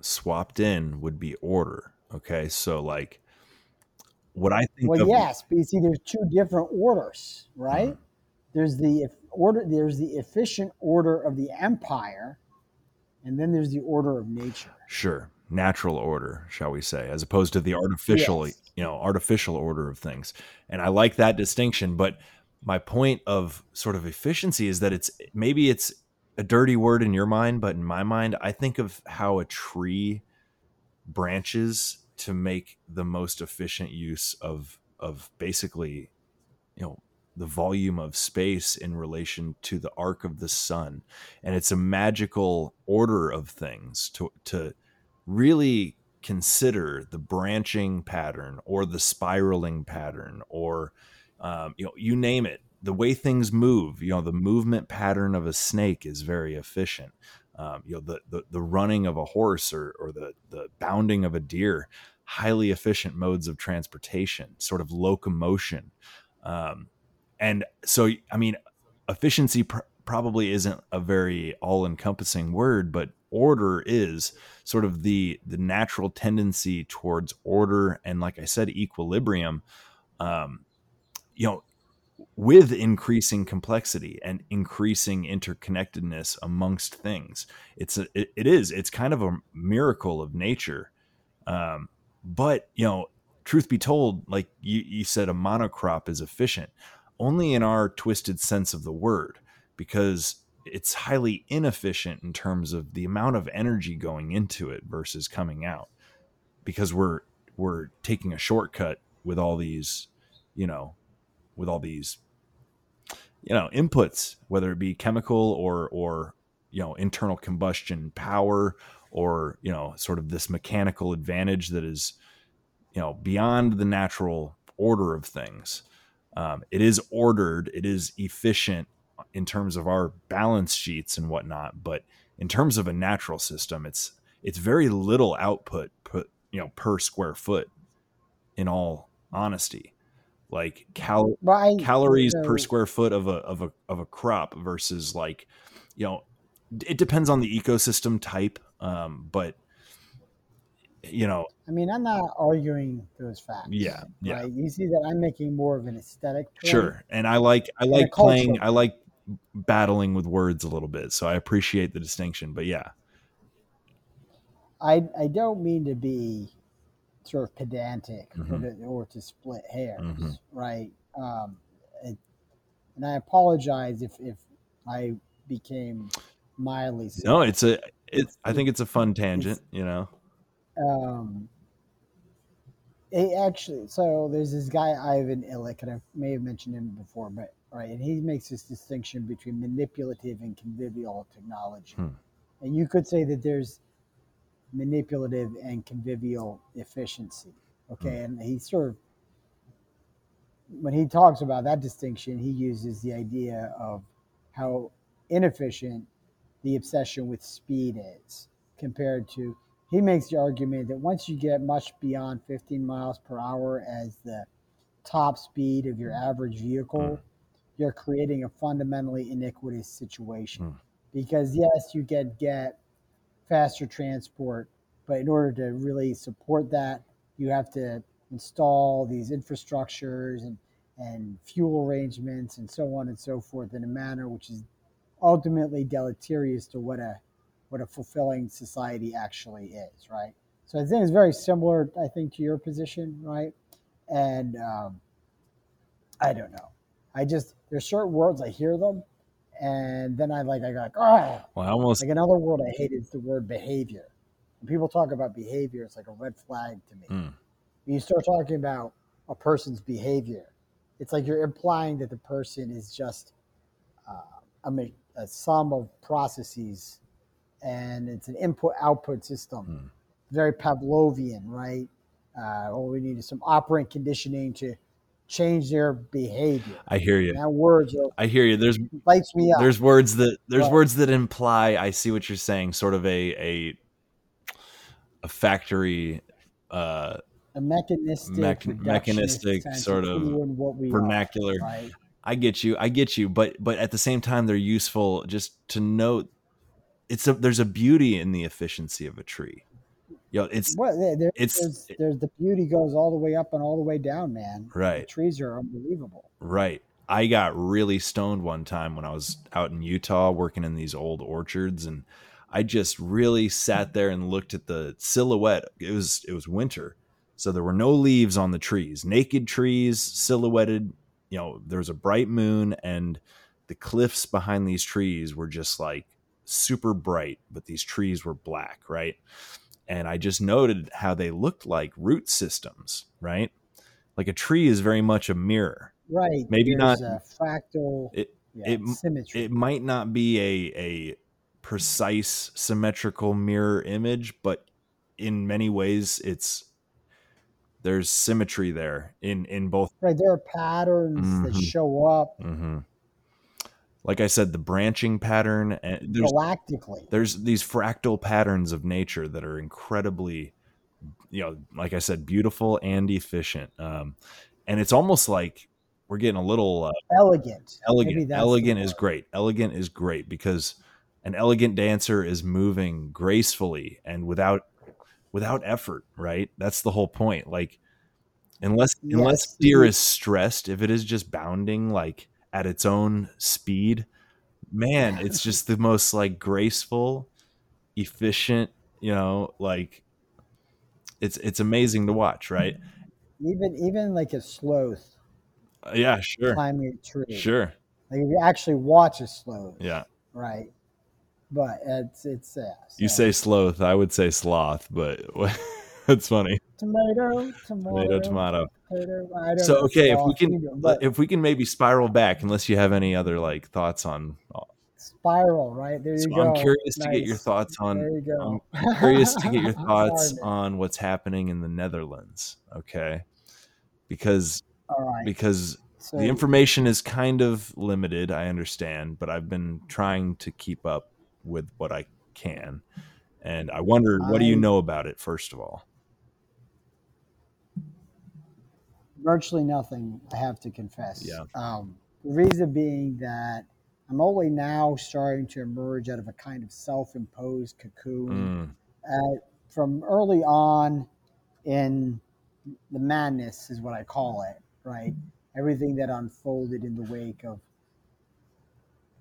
swapped in, would be order. Okay, so like what I think. Well, of, yes, but you see, there's two different orders, right? Mm-hmm. There's the order. There's the efficient order of the empire, and then there's the order of nature. Sure, natural order, shall we say, as opposed to the artificial, yes. you know, artificial order of things. And I like that distinction, but my point of sort of efficiency is that it's maybe it's a dirty word in your mind, but in my mind, I think of how a tree branches to make the most efficient use of of basically you know the volume of space in relation to the arc of the sun. And it's a magical order of things to to really consider the branching pattern or the spiraling pattern or um, you know you name it. The way things move you know the movement pattern of a snake is very efficient. Um, you know the, the, the running of a horse or or the the bounding of a deer highly efficient modes of transportation sort of locomotion. Um, and so i mean efficiency pr- probably isn't a very all-encompassing word but order is sort of the the natural tendency towards order and like i said equilibrium um, you know with increasing complexity and increasing interconnectedness amongst things. It's a, it, it is it's kind of a miracle of nature. Um, but you know, truth be told, like you, you said, a monocrop is efficient only in our twisted sense of the word because it's highly inefficient in terms of the amount of energy going into it versus coming out. Because we're we're taking a shortcut with all these you know with all these you know inputs whether it be chemical or or you know internal combustion power or you know sort of this mechanical advantage that is you know beyond the natural order of things um, it is ordered it is efficient in terms of our balance sheets and whatnot but in terms of a natural system it's it's very little output put you know per square foot in all honesty. Like cal- I, calories you know, per square foot of a of a of a crop versus like you know it depends on the ecosystem type um, but you know i mean i'm not arguing those facts yeah yeah right? you see that i'm making more of an aesthetic point. sure and i like i like playing i like battling with words a little bit so i appreciate the distinction but yeah i i don't mean to be sort of pedantic mm-hmm. or, to, or, to, split hairs, mm-hmm. right? Um, it, and I apologize if if I became mildly. No, it's a. It's. I think it's a fun tangent. You know. Um. It actually, so there's this guy Ivan Illich, and I may have mentioned him before, but right, and he makes this distinction between manipulative and convivial technology. Hmm. And you could say that there's manipulative and convivial efficiency. Okay, mm. and he sort of when he talks about that distinction, he uses the idea of how inefficient the obsession with speed is compared to. He makes the argument that once you get much beyond 15 miles per hour as the top speed of your average vehicle, mm. you're creating a fundamentally iniquitous situation. Mm. Because yes, you get get faster transport. But in order to really support that, you have to install these infrastructures and, and fuel arrangements and so on and so forth in a manner which is ultimately deleterious to what a what a fulfilling society actually is, right? So I think it's very similar, I think, to your position, right? And um, I don't know. I just there's certain words I hear them, and then I like I go like oh. Well, I almost Like another word I hate is the word behavior. When people talk about behavior, it's like a red flag to me. Mm. When you start talking about a person's behavior, it's like you're implying that the person is just uh, a, a sum of processes and it's an input output system. Hmm. Very Pavlovian, right? Uh, or we need some operant conditioning to change their behavior. I hear you. That word just I hear you. There's lights me up. there's words that there's Right. words that imply I see what you're saying, sort of a a a factory uh a mechanistic, Mech- reductionist mechanistic sort of we are, vernacular. right? I get you. I get you. But but at the same time, they're useful just to note. It's a there's a beauty in the efficiency of a tree. You know, it's Well, there, It's- there's, there's the beauty goes all the way up and all the way down, man. The right, trees are unbelievable. right. I got really stoned one time when I was out in Utah working in these old orchards, and I just really sat there and looked at the silhouette. It was it was winter, so there were no leaves on the trees, naked trees, silhouetted. You know, there was a bright moon, and the cliffs behind these trees were just like super bright, but these trees were black, right? And I just noted how they looked like root systems, right? Like a tree is very much a mirror. Right. Maybe there's not- A fractal It yeah, it- symmetry. it might not be a a precise symmetrical mirror image, but in many ways it's there's symmetry there in in both right. There are patterns that Mhm. show up mhm. Like I said, the branching pattern and there's galactically. there's these fractal patterns of nature that are incredibly you know like i said beautiful and efficient. Um, and it's almost like we're getting a little uh, Elegant. Elegant. Elegant is great. Elegant is great because an elegant dancer is moving gracefully and without without effort right? That's the whole point. Like unless unless deer is stressed if it is just bounding like at its own speed. Man it's just the most like graceful efficient you know like it's it's amazing to watch right? Even even like a sloth Uh, yeah sure. climbing a tree. sure. Like if you actually watch a sloth, yeah. right? But it's it's uh, you say sloth i would say sloth but that's funny tomato, tomato, tomato tomato potato, I don't so okay if we can if we can maybe spiral back unless you have any other like thoughts on uh, spiral, right? There you so go. i'm curious to get your thoughts on There you go. I'm curious to get your thoughts on what's happening in the Netherlands. Okay, because right. because So the information is kind of limited. I understand, but I've been trying to keep up with what I can, and I wonder what do you know about it first of all. Virtually nothing, I have to confess. Yeah. Um, the reason being that I'm only now starting to emerge out of a kind of self-imposed cocoon. Mm, uh, from early on in the madness is what I call it, right? Everything that unfolded in the wake of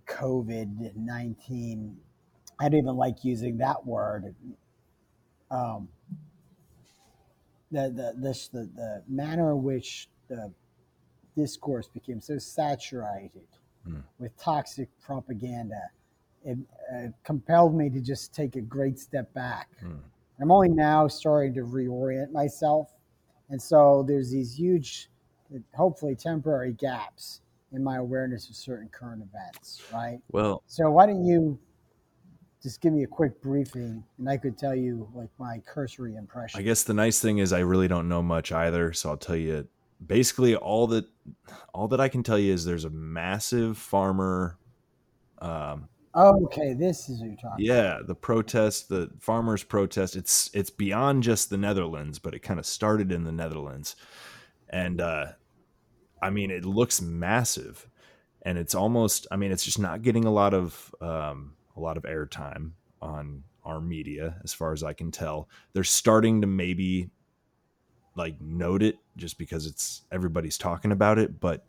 COVID 19. I don't even like using that word. Um, the, the, this, the, the manner in which the discourse became so saturated Hmm. with toxic propaganda, it uh, compelled me to just take a great step back. mm, I'm only now starting to reorient myself. And so there's these huge, hopefully temporary gaps in my awareness of certain current events, right? well, So why don't you just give me a quick briefing and I could tell you like my cursory impression. I guess the nice thing is I really don't know much either, so I'll tell you basically all that all that I can tell you is there's a massive farmer um, okay, this is what you're talking yeah the protest the farmers protest it's it's beyond just the netherlands but it kind of started in the netherlands and uh i mean it looks massive and it's almost i mean it's just not getting a lot of um a lot of airtime on our media as far as i can tell they're starting to maybe like note it just because it's everybody's talking about it but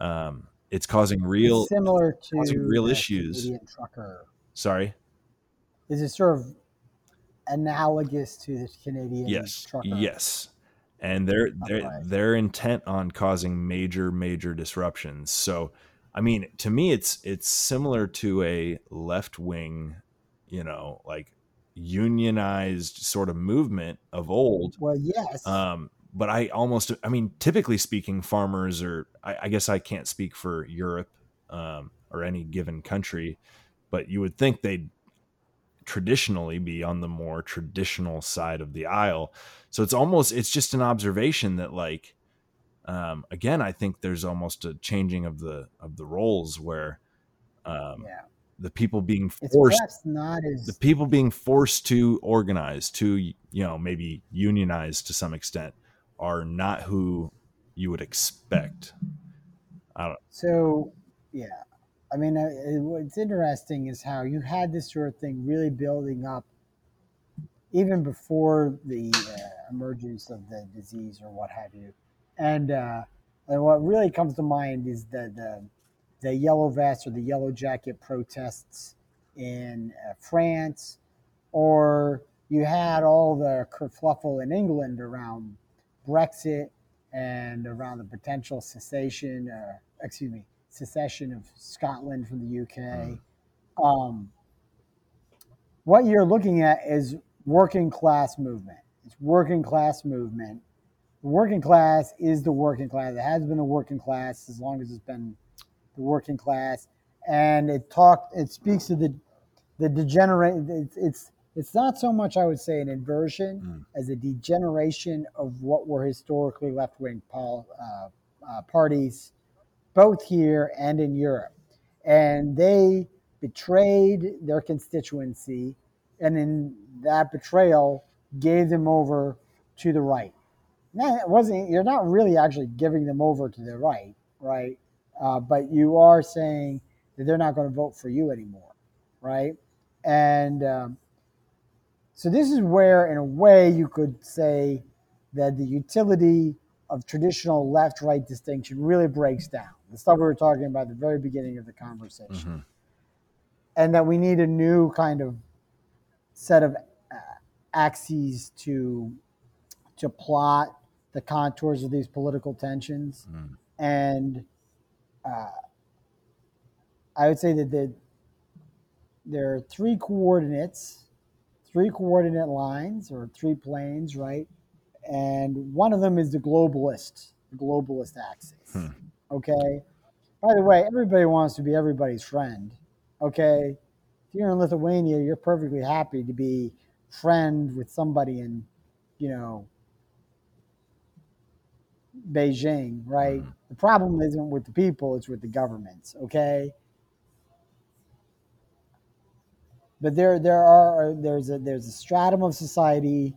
um it's causing real It's similar to causing real issues. Trucker. sorry Is it sort of analogous to the Canadian yes, trucker. yes, and they're they're they're intent on causing major major disruptions. So, I mean, to me, it's it's similar to a left wing, you know, like unionized sort of movement of old. Well, yes. Um, but I almost, I mean, typically speaking, farmers are. I, I guess I can't speak for Europe um, or any given country, but you would think they'd traditionally be on the more traditional side of the aisle. So it's almost it's just an observation that like um again I think there's almost a changing of the of the roles where um yeah. the people being forced as the people being forced to organize to you know maybe unionize to some extent are not who you would expect. I don't So, yeah, I mean, uh, what's interesting is how you had this sort of thing really building up even before the uh, emergence of the disease or what have you. And, uh, and what really comes to mind is the, the, the yellow vest or the yellow jacket protests in uh, France, or you had all the kerfluffle in England around Brexit and around the potential cessation, uh, excuse me, secession of Scotland from the UK. Um, what you're looking at is working class movement. It's working class movement. The working class is the working class. It has been the working class as long as it's been the working class, and it talked. It speaks to the the degenerate. It's it's it's not so much I would say an inversion Mm. as a degeneration of what were historically left wing pol, uh, uh, parties, both here and in Europe, and they betrayed their constituency, and in that betrayal gave them over to the right. It wasn't you're not really actually giving them over to the right, right? Uh, but you are saying that they're not going to vote for you anymore, right? And um, so this is where, in a way, you could say that the utility of traditional left-right distinction really breaks down. The stuff we were talking about at the very beginning of the conversation, Mhm. and that we need a new kind of set of uh, axes to to plot the contours of these political tensions Mm. and uh, I would say that the, there are three coordinates, three coordinate lines or three planes, right? And one of them is the globalist, the globalist axis. Hmm. Okay. By the way, everybody wants to be everybody's friend. Okay. If you're in Lithuania, you're perfectly happy to be friend with somebody in, you know, Beijing, right? Mhm. The problem isn't with the people, it's with the governments, okay? But there there are there's a there's a stratum of society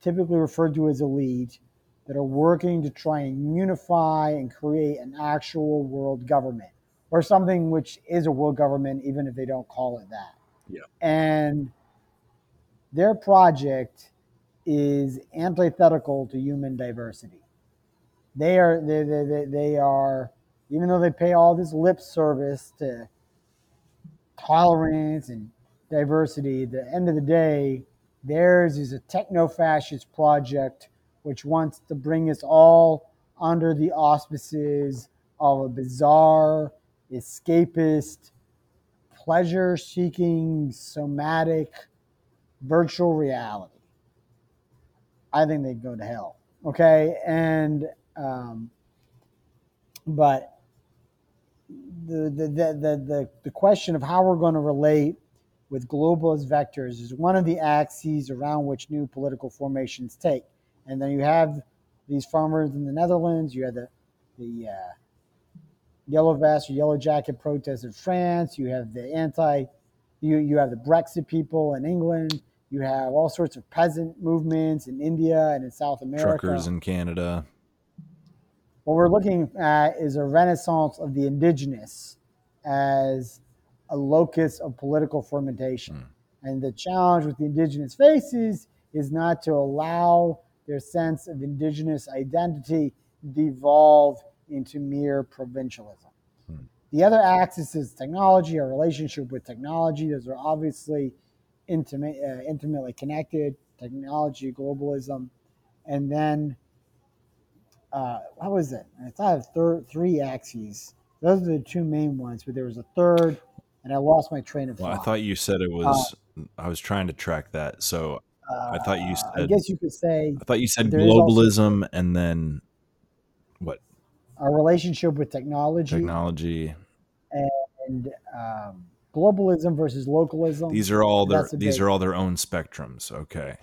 typically referred to as elite that are working to try and unify and create an actual world government or something which is a world government even if they don't call it that. Yeah. And their project is antithetical to human diversity they are they, they, they, they are even though they pay all this lip service to tolerance and diversity at the end of the day theirs is a techno-fascist project which wants to bring us all under the auspices of a bizarre escapist pleasure seeking somatic virtual reality. I think they'd go to hell okay? And um, but the, the, the, the, the, question of how we're going to relate with globalist vectors is one of the axes around which new political formations take. And then you have these farmers in the Netherlands, you have the, the uh, yellow vest or yellow jacket protests in France, you have the anti, you, you have the Brexit people in England, you have all sorts of peasant movements in India and in South America Truckers in Canada. What we're looking at is a renaissance of the indigenous as a locus of political fermentation. And the challenge with the indigenous faces is not to allow their sense of indigenous identity devolve into mere provincialism. Hmm. The other axis is technology, our relationship with technology. Those are obviously intimate, uh, intimately connected, technology, globalism, and then uh, what was it? I thought of third, three axes. Those are the two main ones, but there was a third, and I lost my train of Well, thought. I thought you said it was. I was trying to track that. So I thought you Uh, I said. guess you could say I thought you said is also- globalism and then what? our relationship with technology Technology. and um, globalism versus localism. These are all their. These big- are all their own spectrums. Okay.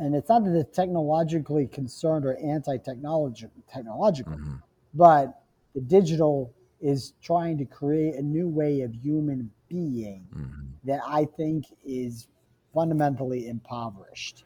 And it's not that they're technologically concerned or anti-technological, technological, hmm but the digital is trying to create a new way of human being hmm that I think is fundamentally impoverished.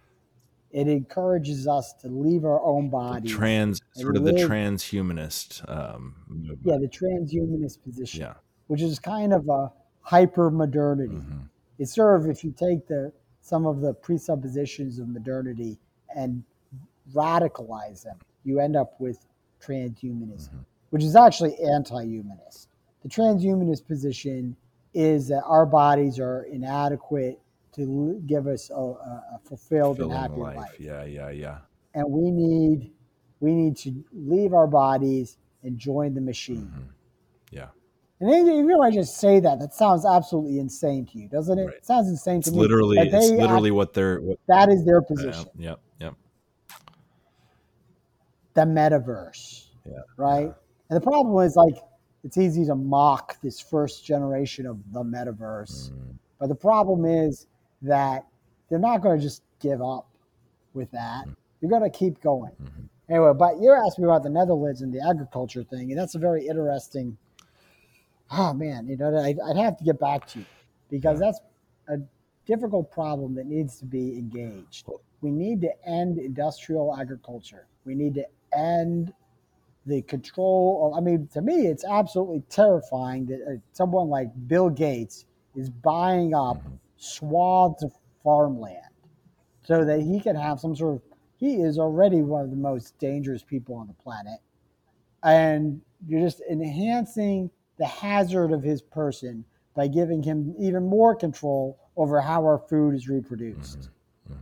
It encourages us to leave our own bodies. Trans, sort of the transhumanist um, movement. yeah, the transhumanist position, Yeah. which is kind of a hyper modernity. hmm It's sort of if you take the some of the presuppositions of modernity and radicalize them, you end up with transhumanism, Mhm. which is actually anti-humanist. The transhumanist position is that our bodies are inadequate to give us a, a, fulfilled and happy life. life, Yeah. Yeah. Yeah. and we need we need to leave our bodies and join the machine. hmm Yeah. And even if I just say that, that sounds absolutely insane to you, doesn't it? Right. It sounds insane to It's me. literally. that It's literally what they're. What, That is their position. Yep. Yep. The metaverse. Yeah. Right? And the problem is like it's easy to mock this first generation of the metaverse. Mm, But the problem is that they're not going to just give up with that. You're going to keep going. mhm. Anyway, but you're asking me about the Netherlands and the agriculture thing, and that's a very interesting. Oh man, you know, I'd, I'd have to get back to you because Yeah. that's a difficult problem that needs to be engaged. We need to end industrial agriculture. We need to end the control. Of, I mean, to me, it's absolutely terrifying that uh, someone like Bill Gates is buying up Mhm. swaths of farmland so that he can have some sort of he is already one of the most dangerous people on the planet and you're just enhancing the hazard of his person by giving him even more control over how our food is reproduced. Mhm.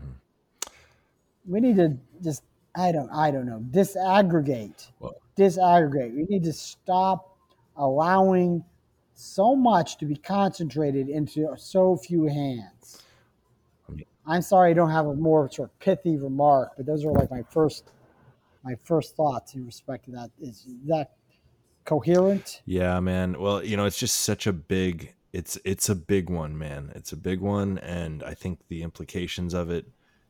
we need to just i don't i don't know disaggregate. Well- disaggregate. We need to stop allowing so much to be concentrated into so few hands. I mean- i'm sorry i don't have a more sort of pithy remark but those are like my first my first thoughts in respect to that is that coherent Yeah, man. Well, you know, it's just such a big it's it's a big one, man. It's a big one and I think the implications of it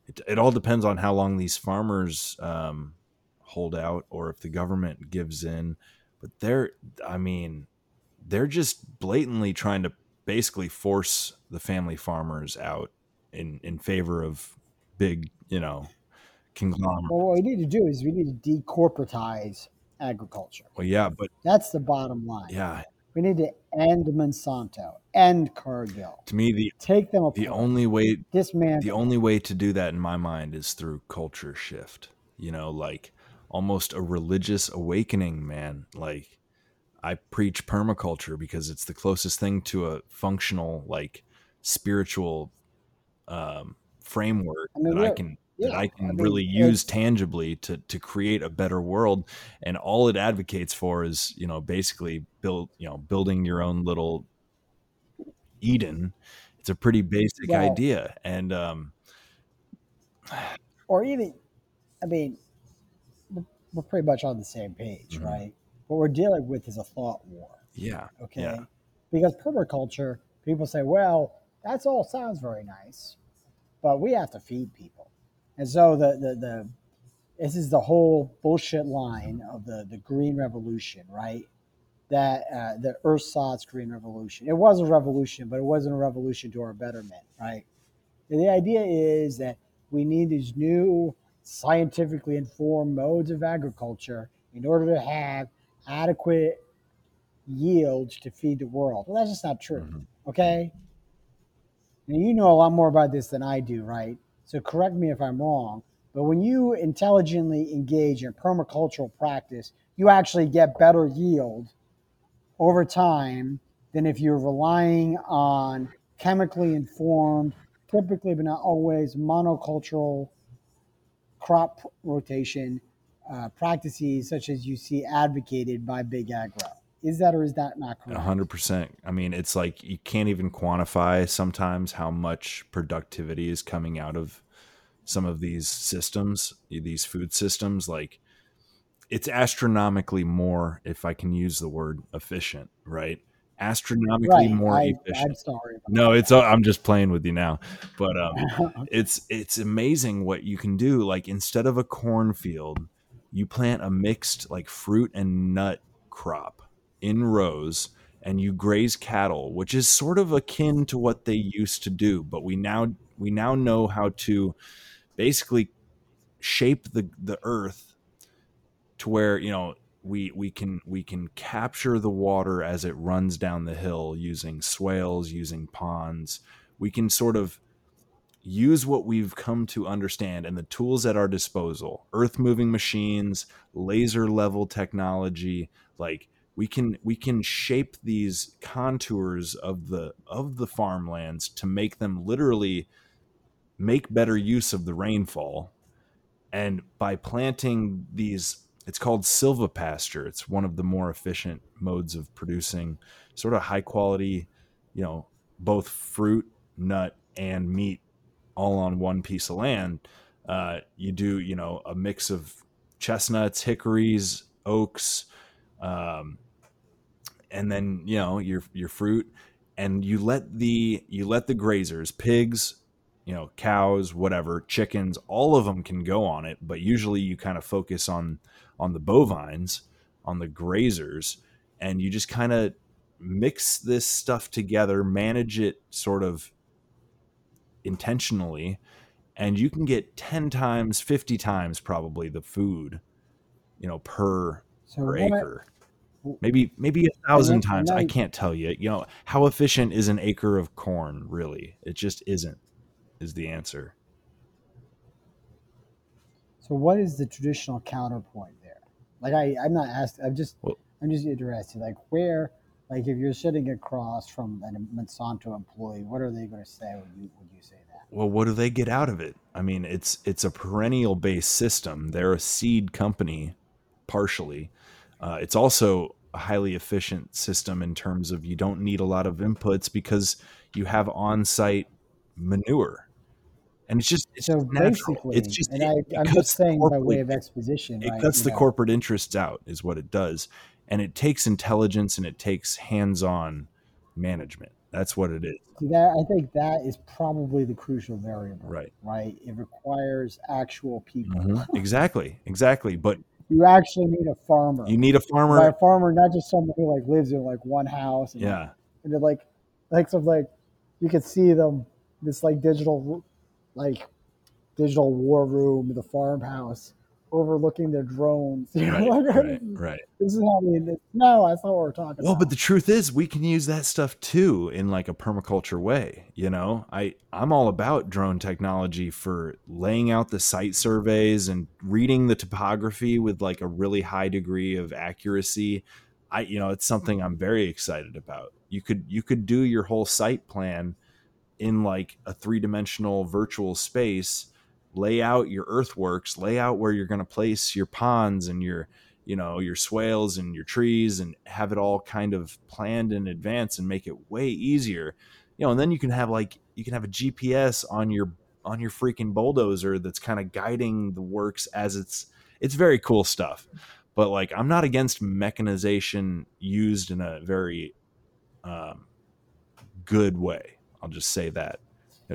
it, it all depends on how long these farmers um hold out or if the government gives in. But they're I mean, they're just blatantly trying to basically force the family farmers out in in favor of big, you know, conglomerate. well what we need to do is we need to decorporatize agriculture. Well, yeah, but that's the bottom line. Yeah, we need to end monsanto end cargill. To me the take them apart. the only way dismantle. the only way to do that in my mind is through culture shift. You know like almost a religious awakening man. Like i preach permaculture because it's the closest thing to a functional like spiritual um framework I mean, that i can yeah, that i can I mean, really use tangibly to to create a better world. And all it advocates for is you know basically build you know building your own little eden. It's a pretty basic Well- idea. And um or even i mean we're- we're pretty much on the same page Mhm. right? What we're dealing with is a thought war yeah okay? Yeah. because permaculture people say well that's all sounds very nice but we have to feed people and so the the, the this is the whole bullshit line of the the green revolution right that uh, the ersatz green revolution it was a revolution but it wasn't a revolution to our betterment right and the idea is that we need these new scientifically informed modes of agriculture in order to have adequate yields to feed the world. Well, that's just not true. Mhm. Okay. Now, you know a lot more about this than I do, right? So correct me if I'm wrong. But when you intelligently engage in permacultural practice, you actually get better yield over time than if you're relying on chemically informed, typically but not always monocultural crop rotation uh, practices, such as you see advocated by big agro. Is that or is that not correct? hundred percent. I mean, it's like you can't even quantify sometimes how much productivity is coming out of some of these systems, these food systems. Like it's astronomically more, if I can use the word efficient, right? Astronomically Right. more I, efficient. I'm sorry. No, it's that. I'm just playing with you now. But um it's it's amazing what you can do. Like instead of a cornfield, you plant a mixed like fruit and nut crop in rows and you graze cattle, which is sort of akin to what they used to do, but we now we now know how to basically shape the the earth to where, you know, we we can we can capture the water as it runs down the hill using swales, using ponds. We can sort of use what we've come to understand and the tools at our disposal earth moving machines laser level technology like we can we can shape these contours of the of the farmlands to make them literally make better use of the rainfall. And by planting these it's called silvopasture it's one of the more efficient modes of producing sort of high quality you know both fruit nut and meat all on one piece of land. Uh, you do you know a mix of chestnuts hickories oaks um, and then you know your your fruit and you let the you let the grazers pigs you know cows whatever chickens all of them can go on it but usually you kind of focus on on the bovines on the grazers and you just kind of mix this stuff together manage it sort of intentionally and you can get 10 times 50 times probably the food you know per So per acre maybe maybe a thousand times i can't tell you you know how efficient is an acre of corn really it just isn't is the answer so what is the traditional counterpoint there? Like I, I'm not asked. I'm just, well I'm just interested. Like where, like if you're sitting across from a Monsanto employee, what are they going to say when you when you say that? well what do they get out of it i mean it's it's a perennial based system they're a seed company partially uh, it's also a highly efficient system in terms of you don't need a lot of inputs because you have on-site manure. And it's just it's So just natural. It's just and it, I, I'm cuts just saying by way of exposition, it right? cuts the know, corporate interests out is what it does. And it takes intelligence and it takes hands-on management. That's what it is. That I think that is probably the crucial variable, right. right? It requires actual people. hmm exactly. Exactly. But You actually need a farmer. you need a By farmer a farmer, not just someone who like lives in like one house and yeah. and they're like like some like you could see them this like digital like digital war room the farmhouse overlooking their drones. You know, right like, right right. this is how we no, that's not what we're talking well but the truth is we can use that stuff too in like a permaculture way you know? I i'm all about drone technology for laying out the site surveys and reading the topography with like a really high degree of accuracy. I you know it's something i'm very excited about. You could you could do your whole site plan in like a three-dimensional virtual space lay out your earthworks lay out where you're going to place your ponds and your you know your swales and your trees and have it all kind of planned in advance and make it way easier. You know and then you can have like you can have a gps on your on your freaking bulldozer that's kind of guiding the works as it's it's very cool stuff. But like i'm not against mechanization used in a very um, good way. I'll just say that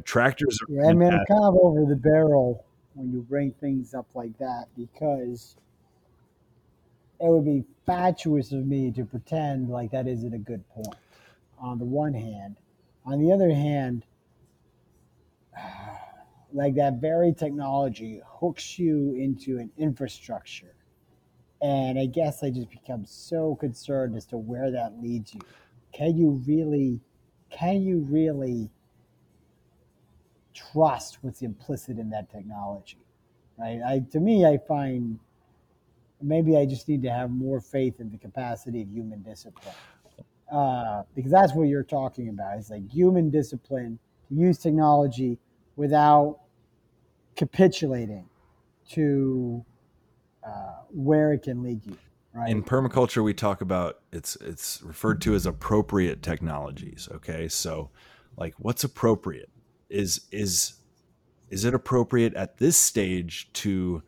Tractors are Yeah, I mean, I'm kind of over the barrel when you bring things up like that because it would be fatuous of me to pretend like that isn't a good point. On the one hand, on the other hand, like that very technology hooks you into an infrastructure. And I guess I just become so concerned as to where that leads you. Can you really, can you really trust what's implicit in that technology? Right? I, to me, I find maybe I just need to have more faith in the capacity of human discipline. uh, because that's what you're talking about. It's like human discipline to use technology without capitulating to uh, where it can lead you. Right. In permaculture, we talk about it's it's referred to as appropriate technologies. Okay, so like what's appropriate is is is it appropriate at this stage to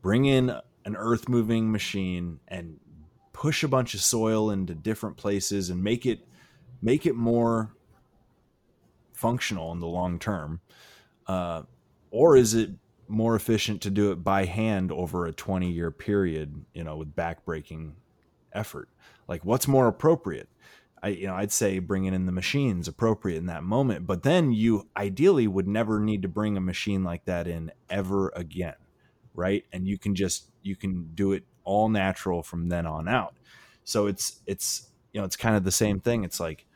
bring in an earth moving machine and push a bunch of soil into different places and make it make it more functional in the long term? Uh, or is it more efficient to do it by hand over a 20 year period you know with backbreaking effort? Like what's more appropriate I, you know, I'd say bringing in the machines appropriate in that moment, but then you ideally would never need to bring a machine like that in ever again, right? And you can just you can do it all natural from then on out. So it's it's you know it's kind of the same thing. It's like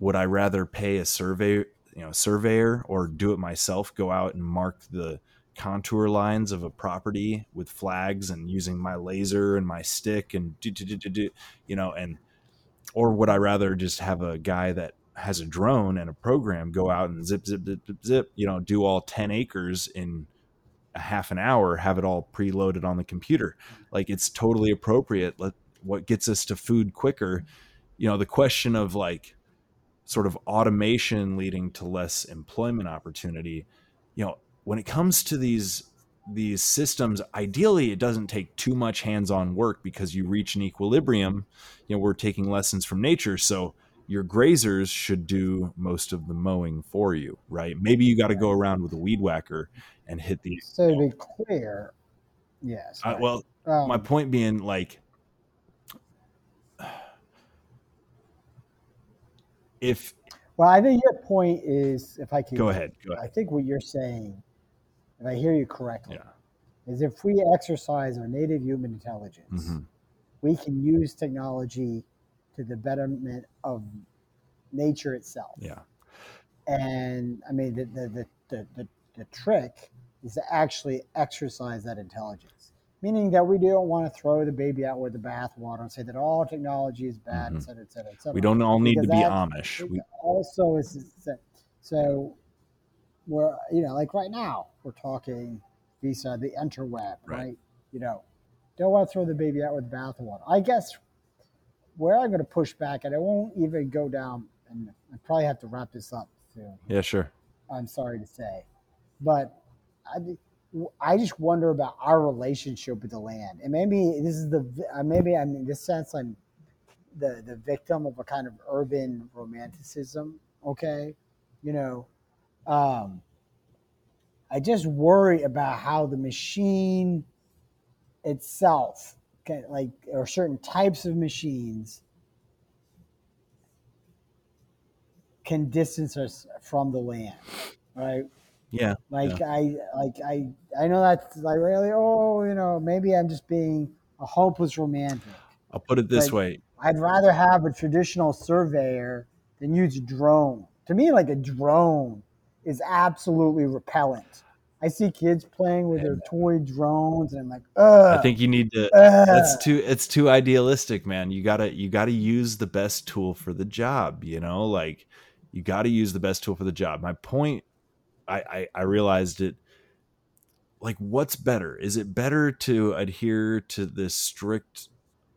would I rather pay a survey you know surveyor or do it myself? Go out and mark the contour lines of a property with flags and using my laser and my stick and do, do, do, do, you know and or would I rather just have a guy that has a drone and a program go out and zip zip zip zip, zip you know do all 10 acres in a half an hour have it all preloaded on the computer? Like it's totally appropriate Let, what gets us to food quicker. You know the question of like sort of automation leading to less employment opportunity you know when it comes to these these systems ideally it doesn't take too much hands-on work because you reach an equilibrium you know we're taking lessons from nature so your grazers should do most of the mowing for you right? Maybe you got to go around with a weed whacker and hit the so to be clear yes uh, well um, my point being like if well i think your point is if i can go ahead, go ahead. i think what you're saying if I hear you correctly, yeah. is if we exercise our native human intelligence, mm-hmm. we can use technology to the betterment of nature itself. Yeah. And I mean, the, the, the, the, the, trick is to actually exercise that intelligence, meaning that we don't want to throw the baby out with the bathwater and say that all technology is bad, mm-hmm. et cetera, et cetera, et cetera. We don't all need because to be Amish. We... Also, is so we're you know like right now we're talking visa the interweb right, right? you know don't want to throw the baby out with the bathwater. I guess where i'm going to push back and i won't even go down and i probably have to wrap this up soon. Yeah sure. I'm sorry to say but i I just wonder about our relationship with the land, and maybe this is the uh, maybe I'm in this sense I'm the the victim of a kind of urban romanticism. Okay, you know, um, I just worry about how the machine itself, can, like, or certain types of machines, can distance us from the land, right? Yeah. Like yeah. I, like I, I know that's like really, oh, you know, maybe I'm just being a hopeless romantic. I'll put it this way: I'd rather have a traditional surveyor than use a drone. To me, like a drone is absolutely repellent. I see kids playing with their toy drones, and I'm like, Ugh, I think you need to. Ugh. That's too. It's too idealistic, man. You gotta. You gotta use the best tool for the job. You know, like you got to use the best tool for the job. My point. I, I I realized it. Like, what's better? Is it better to adhere to this strict,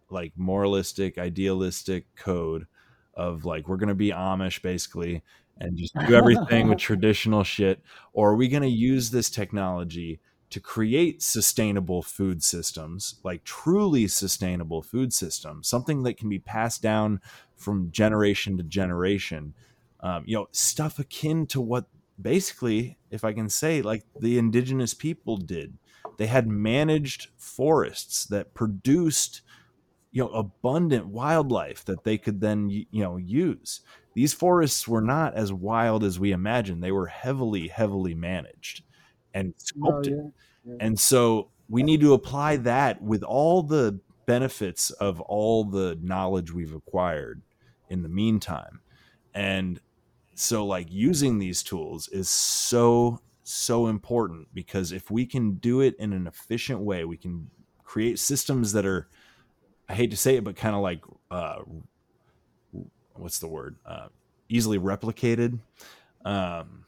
like moralistic, idealistic code of like we're gonna be Amish basically, and just do everything with traditional shit? Or are we going to use this technology to create sustainable food systems, like truly sustainable food systems, something that can be passed down from generation to generation? Um, you know, stuff akin to what basically, if I can say, like the indigenous people did. They had managed forests that produced you know abundant wildlife that they could then you know use these forests were not as wild as we imagined. They were heavily, heavily managed and sculpted. Oh, yeah. Yeah. And so we need to apply that with all the benefits of all the knowledge we've acquired in the meantime. And so, like, using these tools is so, so important because if we can do it in an efficient way, we can create systems that are, I hate to say it, but kind of like uh, what's the word uh, easily replicated um,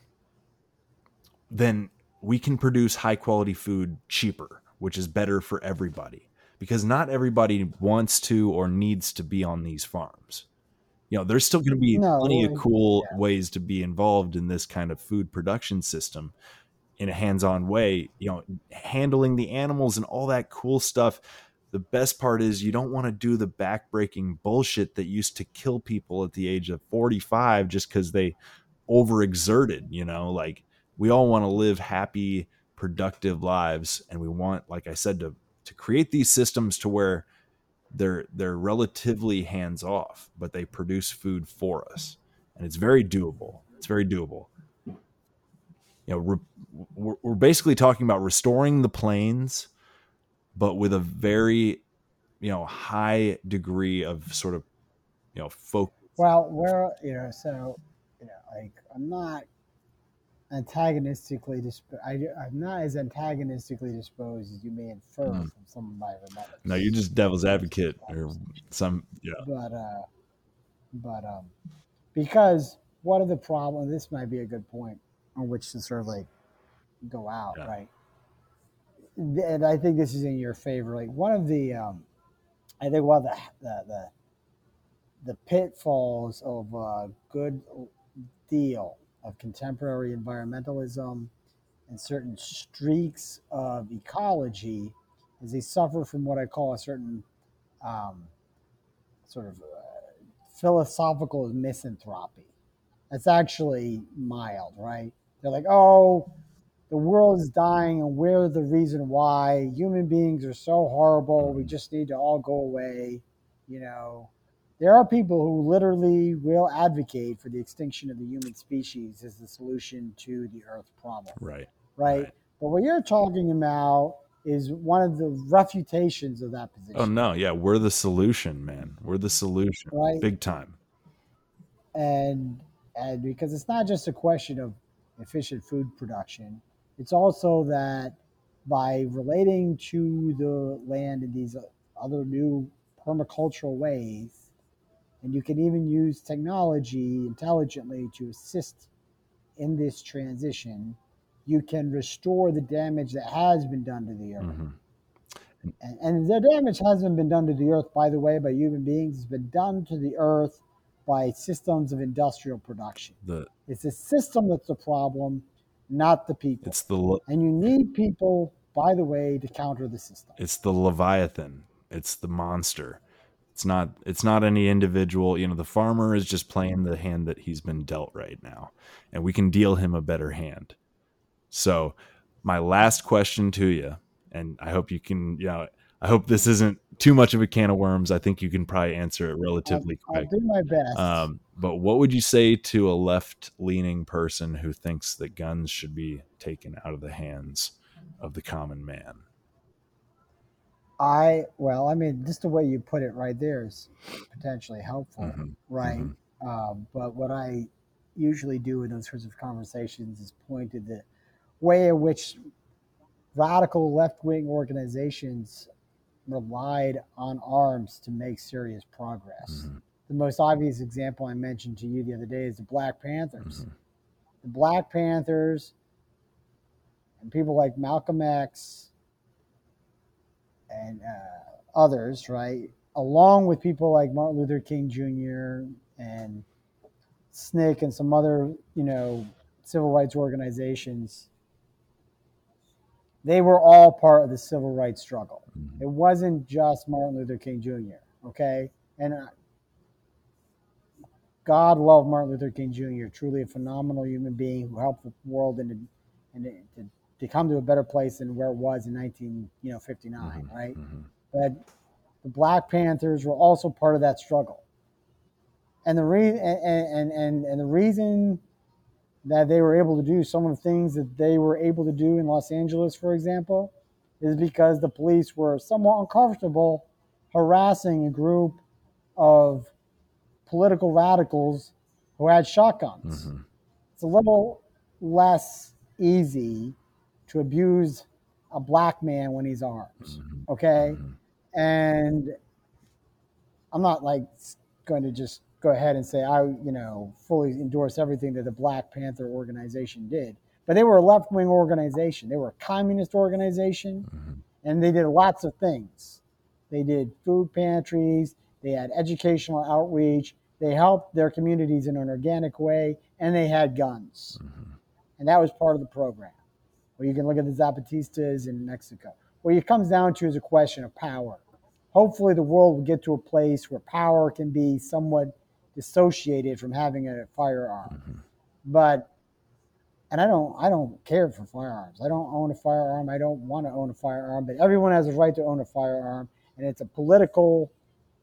then we can produce high quality food cheaper which is better for everybody. Because not everybody wants to or needs to be on these farms. You know there's still going to be No, plenty of cool yeah. ways to be involved in this kind of food production system in a hands-on way. You know handling the animals and all that cool stuff the best part is you don't want to do the backbreaking bullshit that used to kill people at the age of 45 just because they overexerted you know? Like we all want to live happy productive lives and we want like i said to to create these systems to where they're they're relatively hands off but they produce food for us and it's very doable it's very doable. You know re- we're, we're basically talking about restoring the plains but with a very you know high degree of sort of you know folk Well, where you know, so you know, like I'm not antagonistically disp- I, I'm not as antagonistically disposed as you may infer Mhm. from some of my remarks. no you're just devil's advocate or some yeah but uh, but um, because one of the problems, this might be a good point on which to sort of like go out, Yeah. right? And I think this is in your favor. Like one of the, um, I think one of the the the, the pitfalls of a good deal of contemporary environmentalism and certain streaks of ecology is they suffer from what I call a certain um, sort of uh, philosophical misanthropy. That's actually mild, right? They're like, oh, the world is dying and we're the reason why. Human beings are so horrible. We just need to all go away. You know, there are people who literally will advocate for the extinction of the human species as the solution to the Earth problem right right? Right. But what you're talking about is one of the refutations of that oh, position, oh no yeah we're the solution man we're the solution right? big time And and because it's not just a question of efficient food production, it's also that by relating to the land in these other new permacultural ways, and you can even use technology intelligently to assist in this transition, you can restore the damage that has been done to the earth. Mhm. And, and the damage hasn't been done to the earth, by the way, by human beings. It's been done to the earth by systems of industrial production. the It's a system that's the problem, not the people. it's the le- and you need people, by the way, to counter the system. it's the leviathan it's the monster it's not it's not any individual you know the farmer is just playing the hand that he's been dealt right now and we can deal him a better hand so my last question to you and i hope you can you know i hope this isn't too much of a can of worms i think you can probably answer it relatively I'll, I'll do my best. um, but what would you say to a left leaning person who thinks that guns should be taken out of the hands of the common man I well, I mean, just the way you put it right there is potentially helpful, Mhm, right? mhm. Um, but what I usually do in those sorts of conversations is point to the way in which radical left wing organizations relied on arms to make serious progress. Mhm. The most obvious example I mentioned to you the other day is the Black Panthers. Mhm. The Black Panthers and people like Malcolm X and uh, others, right? Along with people like Martin Luther King Jr. and SNCC and some other, you know, civil rights organizations, they were all part of the civil rights struggle. Mhm. It wasn't just Martin Luther King Jr. Okay, and uh, God love Martin Luther King Jr. Truly a phenomenal human being who helped the world and and to, to come to a better place than where it was in 19 you know 59 Mhm, right mhm. but the Black Panthers were also part of that struggle. And the re- and, and, and, and the reason that they were able to do some of the things that they were able to do in Los Angeles, for example, is because the police were somewhat uncomfortable harassing a group of political radicals who had shotguns. Mhm. It's a little less easy to abuse a black man when he's armed. Mhm. Okay Mhm. and I'm not like going to just go ahead and say I, you know, fully endorse everything that the Black Panther organization did. But they were a left wing organization. They were a communist organization, Mhm. and they did lots of things. They did food pantries. They had educational outreach. They helped their communities in an organic way, and they had guns. Mhm. And that was part of the program. Or you can look at the Zapatistas in Mexico. What it comes down to is a question of power. Hopefully, the world will get to a place where power can be somewhat dissociated from having a firearm. Mhm. But, and I don't, I don't care for firearms. I don't own a firearm. I don't want to own a firearm. But everyone has a right to own a firearm, and it's a political,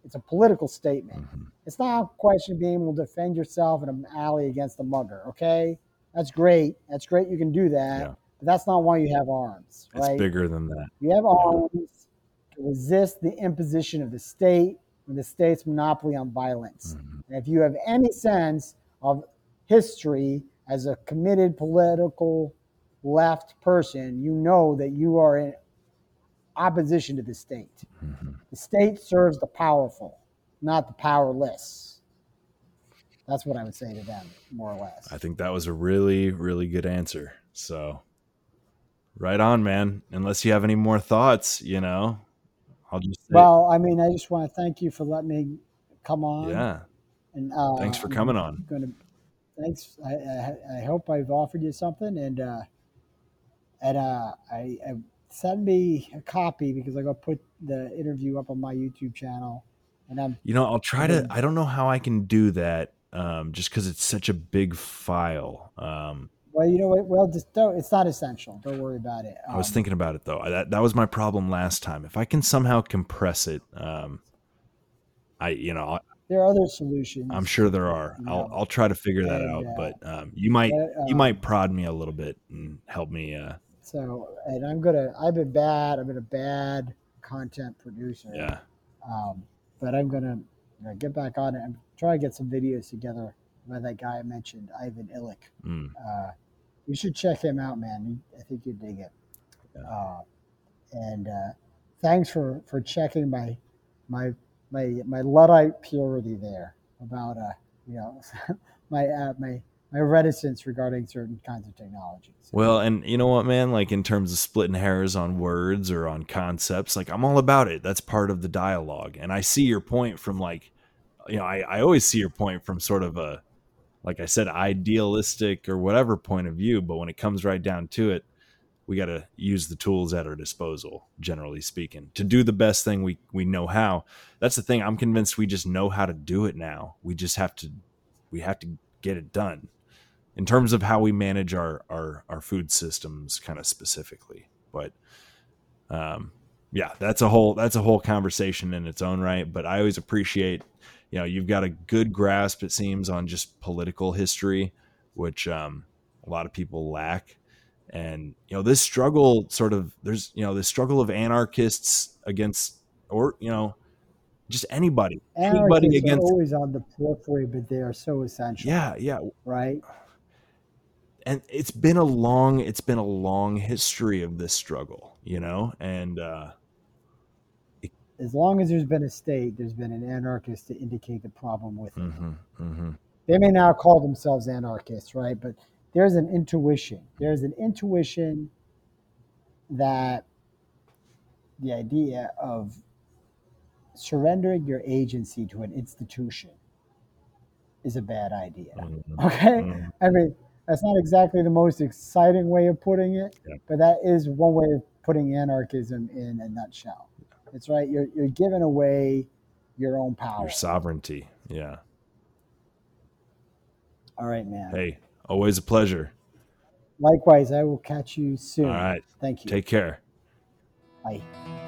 it's a political statement. Mhm. It's not a question of being able to defend yourself in an alley against a mugger. Okay, that's great. That's great. You can do that, Yeah. but that's not why you have arms, It's right? bigger than that. You have arms to resist the imposition of the state and the state's monopoly on violence. Mhm. And if you have any sense of history as a committed political left person, you know that you are in opposition to the state. Mhm. The state serves the powerful, not the powerless. That's what I would say to them, more or less. I think that was a really, really good answer. So, right on, man. Unless you have any more thoughts, you know, I'll just say, Well, I mean, I just want to thank you for letting me come on. yeah. And uh, Thanks for I'm coming on. Gonna, thanks. I, I, I hope I've offered you something, and uh, and uh, I, I send me a copy because I go put the interview up on my YouTube channel, and I'm You know, I'll try to. I don't know how I can do that, um, just because it's such a big file. Um, well, you know what? Well, just don't. It's not essential. Don't worry about it. I was Um, thinking about it though. I- That that was my problem last time. If I can somehow compress it, um, I you know I- there are other solutions. I'm sure there are. I'll I'll try to figure that And, out. uh, But um, you might Uh, you um, might prod me a little bit and help me. Uh, So, and I'm gonna. I've been bad. I've been a bad content producer. yeah. Um, but I'm gonna you know, get back on it. I'm trying to get some videos together by that guy I mentioned, Ivan Illich. Mm. Uh, you should check him out, man. I think you'd dig it. Yeah. Uh, and uh, thanks for for checking my my my my luddite purity there about uh you know my uh, my my reticence regarding certain kinds of technologies. Well, and you know what, man? Like in terms of splitting hairs on words or on concepts, like I'm all about it. That's part of the dialogue. And I see your point from like, you know, I, I always see your point from sort of a, like I said, idealistic or whatever point of view. But when it comes right down to it, we got to use the tools at our disposal, generally speaking, to do the best thing we, we know how. That's the thing. I'm convinced we just know how to do it now. We just have to, we have to get it done in terms of how we manage our our, our food systems kind of specifically but um yeah that's a whole that's a whole conversation in its own right but i always appreciate you know you've got a good grasp it seems on just political history which um a lot of people lack and you know this struggle sort of there's you know this struggle of anarchists against or you know just anybody anybody Anarchists against always on the periphery, but they are so essential. yeah yeah Right. And it's been a long it's been a long history of this struggle you know and uh As long as there's been a state, there's been an anarchist to indicate the problem with it. mhm, mhm. They may now call themselves anarchists, right? But there's an intuition. There's an intuition that the idea of surrendering your agency to an institution is a bad idea. Mhm, Okay? mhm. I mean, that's not exactly the most exciting way of putting it, Yeah. but that is one way of putting anarchism in a nutshell. It's right. You're, you're giving away your own power. your sovereignty yeah All right, man. hey always a pleasure Likewise, I will catch you soon. all right Thank you. take care Bye.